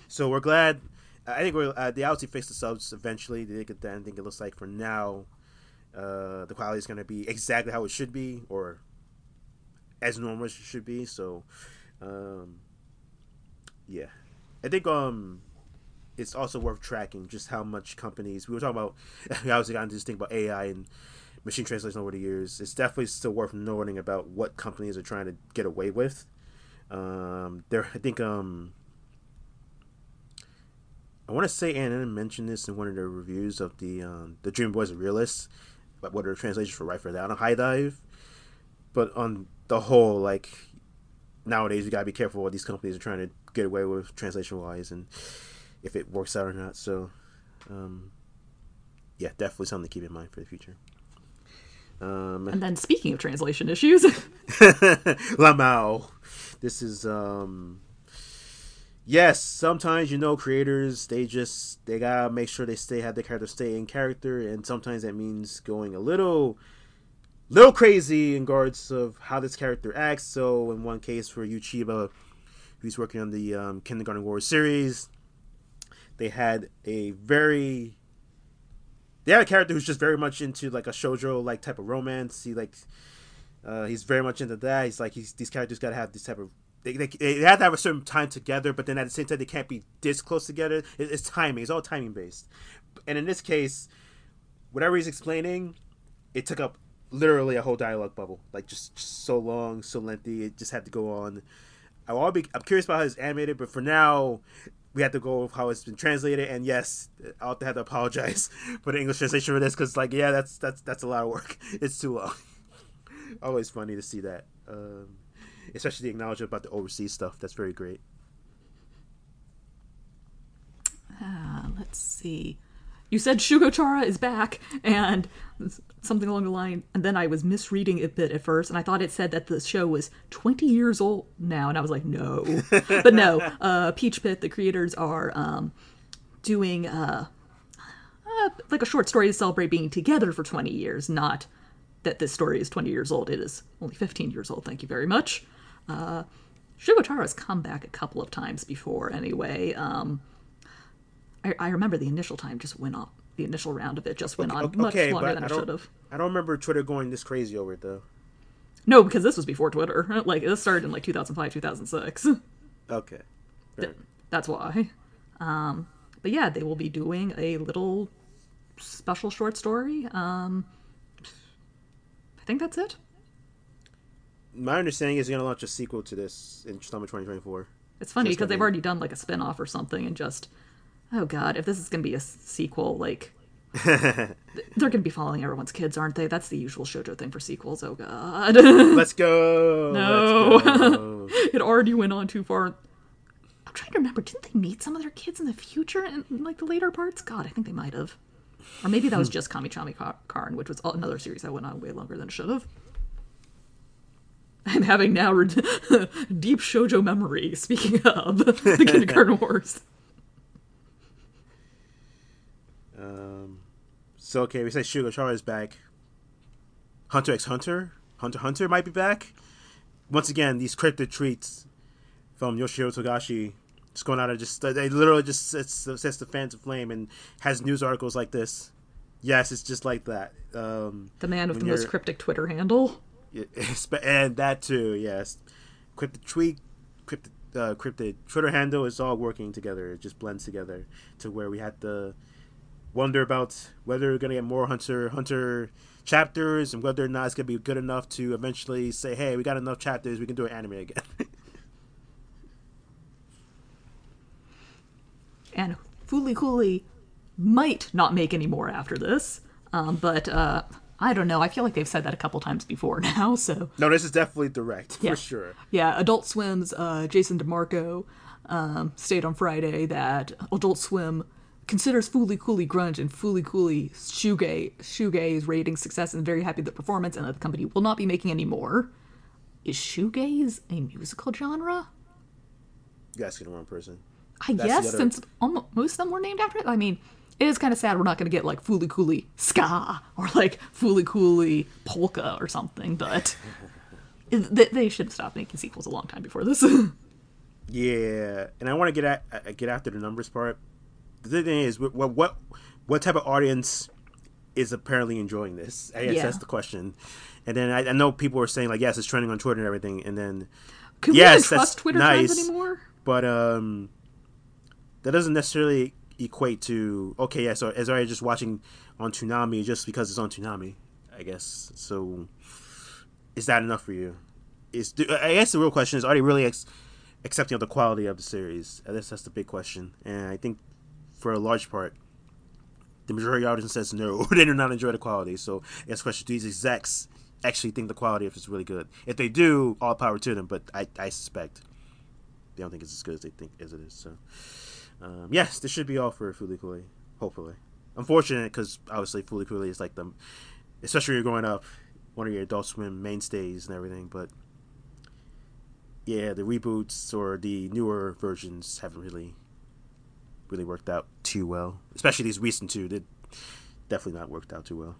So we're glad. I think we're uh, they obviously fixed the subs eventually. They did get that. I think it looks like for now uh, the quality is going to be exactly how it should be or as normal as it should be. So, um, yeah, I think um, it's also worth tracking just how much companies we were talking about. We obviously got into this thing about AI and machine translation over the years. It's definitely still worth noting about what companies are trying to get away with. Um, there, I think um, I want to say Anna mentioned this in one of the reviews of the um, the Dream Boys and Realists what are the translations for right for that on a HIDIVE. But on the whole, like nowadays, you gotta be careful what these companies are trying to get away with translation wise, and if it works out or not. So, um, yeah, definitely something to keep in mind for the future. Um, and then, speaking of translation issues, Lamau, this is um, yes, sometimes you know creators they just they gotta make sure they stay have the character stay in character, and sometimes that means going a little little crazy in regards of how this character acts. So in one case for You Chiba, who's working on the um, Kindergarten War series, they had a very they had a character who's just very much into like a shojo like type of romance. He like uh, he's very much into that. He's like he's these characters gotta have this type of they, they, they have to have a certain time together, but then at the same time they can't be this close together. It, it's timing. It's all timing based. And in this case, whatever he's explaining, it took up literally a whole dialogue bubble. Like just, just so long, so lengthy. It just had to go on. I will be. I'm curious about how it's animated, but for now, we have to go with how it's been translated. And yes, I'll have to apologize for the English translation for this because, like, yeah, that's that's that's a lot of work. It's too long. Always funny to see that. Um, especially the acknowledgement about the overseas stuff. That's very great. Uh, let's see. you said Shugo Chara is back, and something along the line. And then I was misreading it a bit at first, and I thought it said that the show was 20 years old now, and I was like, no, but no. Uh, Peach Pit, the creators are um, doing uh, uh, like a short story to celebrate being together for 20 years, not that this story is 20 years old. It is only 15 years old. Thank you very much. Uh, has come back a couple of times before, anyway. Um, I, I remember the initial time just went on. The initial round of it just went on much okay, longer than I should have. I don't remember Twitter going this crazy over it though. No, because this was before Twitter. Like this started in like 2005, 2006. Okay. Th- That's why. Um, but yeah, they will be doing a little special short story. Um, I think that's it. My understanding is they're gonna launch a sequel to this in summer 2024. It's funny Just because they've already done like a spin off or something and just, oh god, if this is going to be a sequel, like. They're going to be following everyone's kids, aren't they? That's the usual shojo thing for sequels. Oh god. Let's go. No. Let's go. it already went on too far. I'm trying to remember. Didn't they meet some of their kids in the future in like the later parts? God, I think they might have. Or maybe that was just Kamichama Ka- Karin, which was another series that went on way longer than it should have. I'm having now re- deep shojo memory. Speaking of the Kindergarten Wars, Um, so okay, we say Shugo Chara is back. Hunter x Hunter, Hunter Hunter might be back. Once again, these cryptic treats from Yoshihiro Togashi just going out of just they literally just sets, sets the fans aflame and has news articles like this. Yes, it's just like that. Um, the man with the most cryptic Twitter handle. And that too, yes. Cryptid tweet, cryptid, uh, cryptid Twitter handle is all working together. It just blends together to where we had to wonder about whether we're gonna get more Hunter Hunter chapters and whether or not it's gonna be good enough to eventually say, "Hey, we got enough chapters. We can do an anime again." and Fooly Cooly might not make any more after this. Um, but uh, I don't know. I feel like they've said that a couple times before now. So no, this is definitely direct Yeah. for sure. yeah, Adult Swim's uh, Jason DeMarco um, stated on Friday that Adult Swim considers Fooly Cooly grunge and Fooly Cooly shoegaze shoegaze rating success and very happy with the performance and that the company will not be making any more. Is shoegaze a musical genre? You're asking the wrong person. I That's guess other- since almost, most of them were named after it. I mean, it is kind of sad we're not going to get like Fooly Cooly ska or like Fooly Cooly polka or something, but it- they, should have stopped making sequels a long time before this. Yeah, and I want to get at uh, get after the numbers part. The thing is, what what what type of audience is apparently enjoying this? I guess Yeah. that's the question. And then I, I know people are saying like, yes, it's trending on Twitter and everything. And then, Could Yes, we even that's trust Twitter trends nice. anymore? but um, that doesn't necessarily equate to okay. Yeah, so as I just watching on Toonami just because it's on Toonami, I guess. So, is that enough for you? Is I guess the real question is, are they really ex- accepting of the quality of the series? I guess that's the big question, and I think for a large part, the majority of audience says no, they do not enjoy the quality. So, I guess question: Do these execs actually think the quality of it is really good? If they do, all power to them. But I, I suspect they don't think it's as good as they think as it is. So, um, yes, this should be all for Cooly. Hopefully, unfortunate because obviously Cooly is like the, especially you're growing up, one of your Adult Swim mainstays and everything. But yeah, the reboots or the newer versions haven't really, really worked out too well. Especially these recent two, they definitely not worked out too well.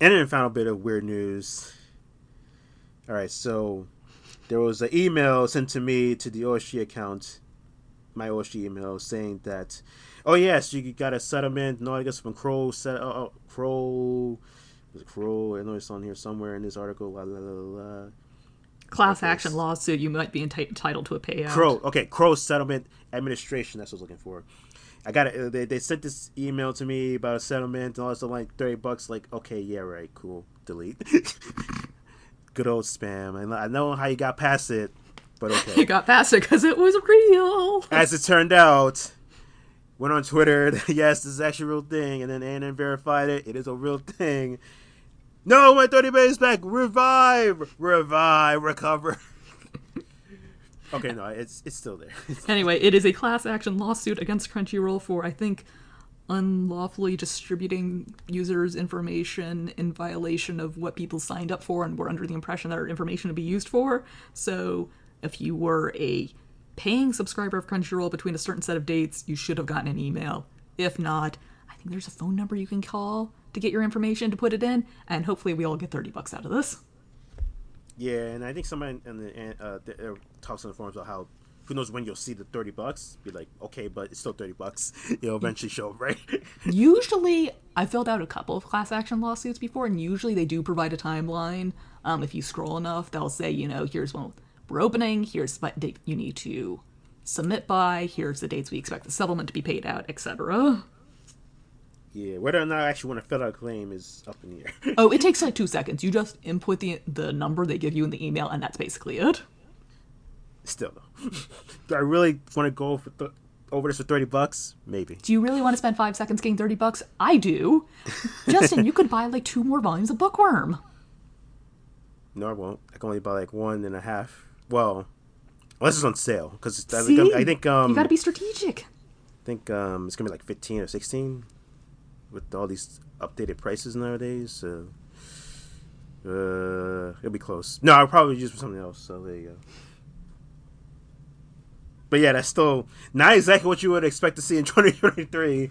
And then final bit of weird news. All right, so there was an email sent to me to the Oshi account, my Oshi email, saying that, oh yes, you got a settlement. No, I guess from Kroll. Set, uh, uh, Kroll. Was it Kroll? I know it's on here somewhere in this article. La, la, la, la. Class action lawsuit, you might be enti- entitled to a payout. Kroll. Okay, Kroll Settlement Administration. That's what I was looking for. I got it. They, they sent this email to me about a settlement and all this stuff, like thirty bucks. Like, okay, yeah, right, cool. Delete. Good old spam. And I know how you got past it, but okay. You got past it because it was real. As it turned out, went on Twitter. yes, this is actually a real thing, and then ANN verified it. It is a real thing. No, my thirty days back. Revive, revive, recover. Okay, no, it's it's still there. Anyway, it is a class action lawsuit against Crunchyroll for, I think, unlawfully distributing users' information in violation of what people signed up for and were under the impression that our information would be used for. So, if you were a paying subscriber of Crunchyroll between a certain set of dates, you should have gotten an email. If not, I think there's a phone number you can call to get your information to put it in, and hopefully we all get 30 bucks out of this. yeah, and I think somebody in the uh, talks on the forums about how who knows when you'll see the thirty bucks. Be like, okay, but it's still thirty bucks. It'll eventually show up, right? usually i filled out a couple of class action lawsuits before and usually they do provide a timeline um, if you scroll enough they'll say you know here's when we're opening here's what date you need to submit by here's the dates we expect the settlement to be paid out etc yeah, whether or not I actually want to fill out a claim is up in the air. oh it takes like two seconds you just input the the number they give you in the email and that's basically it Still though, do I really want to go for th- over this for thirty bucks? Maybe. do you really want to spend five seconds getting 30 bucks i do justin you could buy like two more volumes of bookworm No, I won't. I can only buy like one and a half. Well, unless it's on sale, because I, I think um you gotta be strategic I think um it's gonna be like fifteen or sixteen with all these updated prices nowadays. So uh, it'll be close. No, I'll probably use for something else. So there you go. But yeah, that's still not exactly what you would expect to see in 2023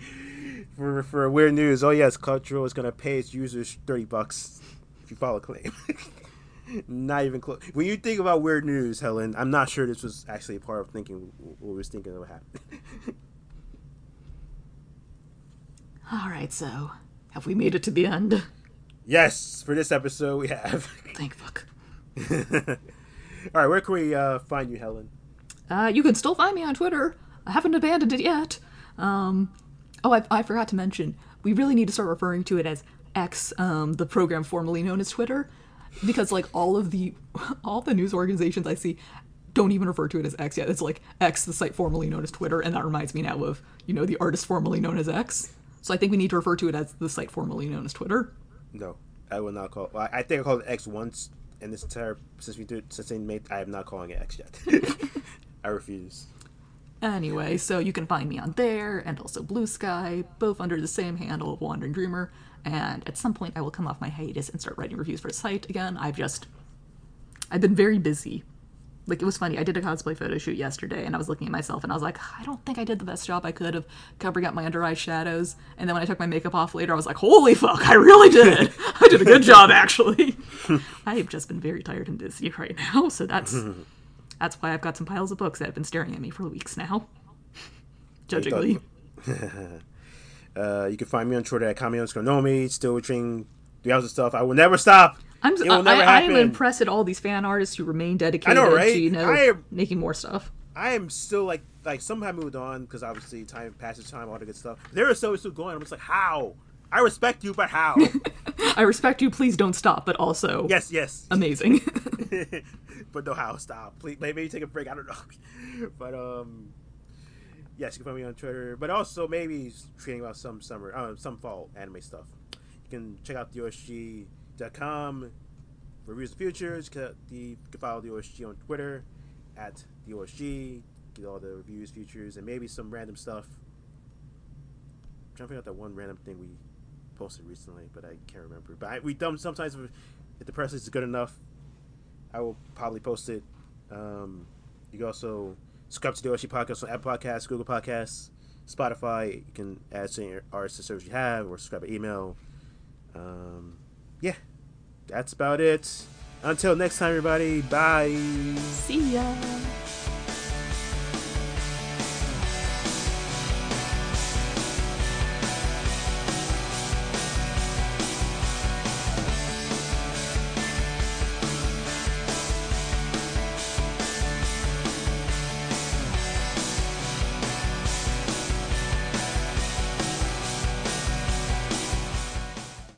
for for weird news. Oh yes, Crunchyroll is gonna pay its users 30 bucks if you file a claim. not even close. When you think about weird news, Helen, I'm not sure this was actually a part of thinking what we was thinking would happen. all right so have we made it to the end Yes, for this episode we have. thank fuck All right, where can we uh, find you, Helen? Uh, you can still find me on Twitter. I haven't abandoned it yet. Um, oh, I, I forgot to mention, we really need to start referring to it as X, um, the program formerly known as Twitter, because like all of the all the news organizations I see don't even refer to it as X yet. It's like X, the site formerly known as Twitter, and that reminds me now of you know the artist formerly known as X. So I think we need to refer to it as the site formerly known as Twitter. No, I will not call. Well, I think I called it X once in this entire since we did since they made. I am not calling it X yet. I refuse. Anyway, so you can find me on there and also Bluesky, both under the same handle of Wandering Dreamer. And at some point, I will come off my hiatus and start writing reviews for the site again. I've just, I've been very busy. Like it was funny. I did a cosplay photo shoot yesterday, and I was looking at myself, and I was like, I don't think I did the best job I could of covering up my under eye shadows. And then when I took my makeup off later, I was like, Holy fuck, I really did. I did a good job, actually. I have just been very tired and busy right now, so that's that's why I've got some piles of books that have been staring at me for weeks now. Judgingly. Uh, you can find me on Twitter at Kami Nomi. Still reaching the other stuff. I will never stop. I'm, It I, will never I, I am impressed at all these fan artists who remain dedicated I know, right? to, you know, am- making more stuff. I am still like like some have moved on because obviously time passes time, all the good stuff. There is so still going. I'm just like, how? I respect you, but how? I respect you, please don't stop, but also yes, yes. amazing. but no how stop. Please maybe take a break. I don't know. But um yes you can find me on twitter but also maybe tweeting about some summer uh, some fall anime stuff. You can check out theoasg.com for reviews of futures. You can, you can follow the OASG on twitter at the OASG get all the reviews futures and maybe some random stuff. I'm trying to figure out that one random thing we posted recently but i can't remember but I, we dumb sometimes if, the press is good enough I will probably post it. Um, you can also subscribe to the OASG Podcast on Apple Podcasts, Google Podcasts, Spotify. You can add certain artists to service you have or subscribe by email. Um, yeah, that's about it. Until next time, everybody. Bye. See ya.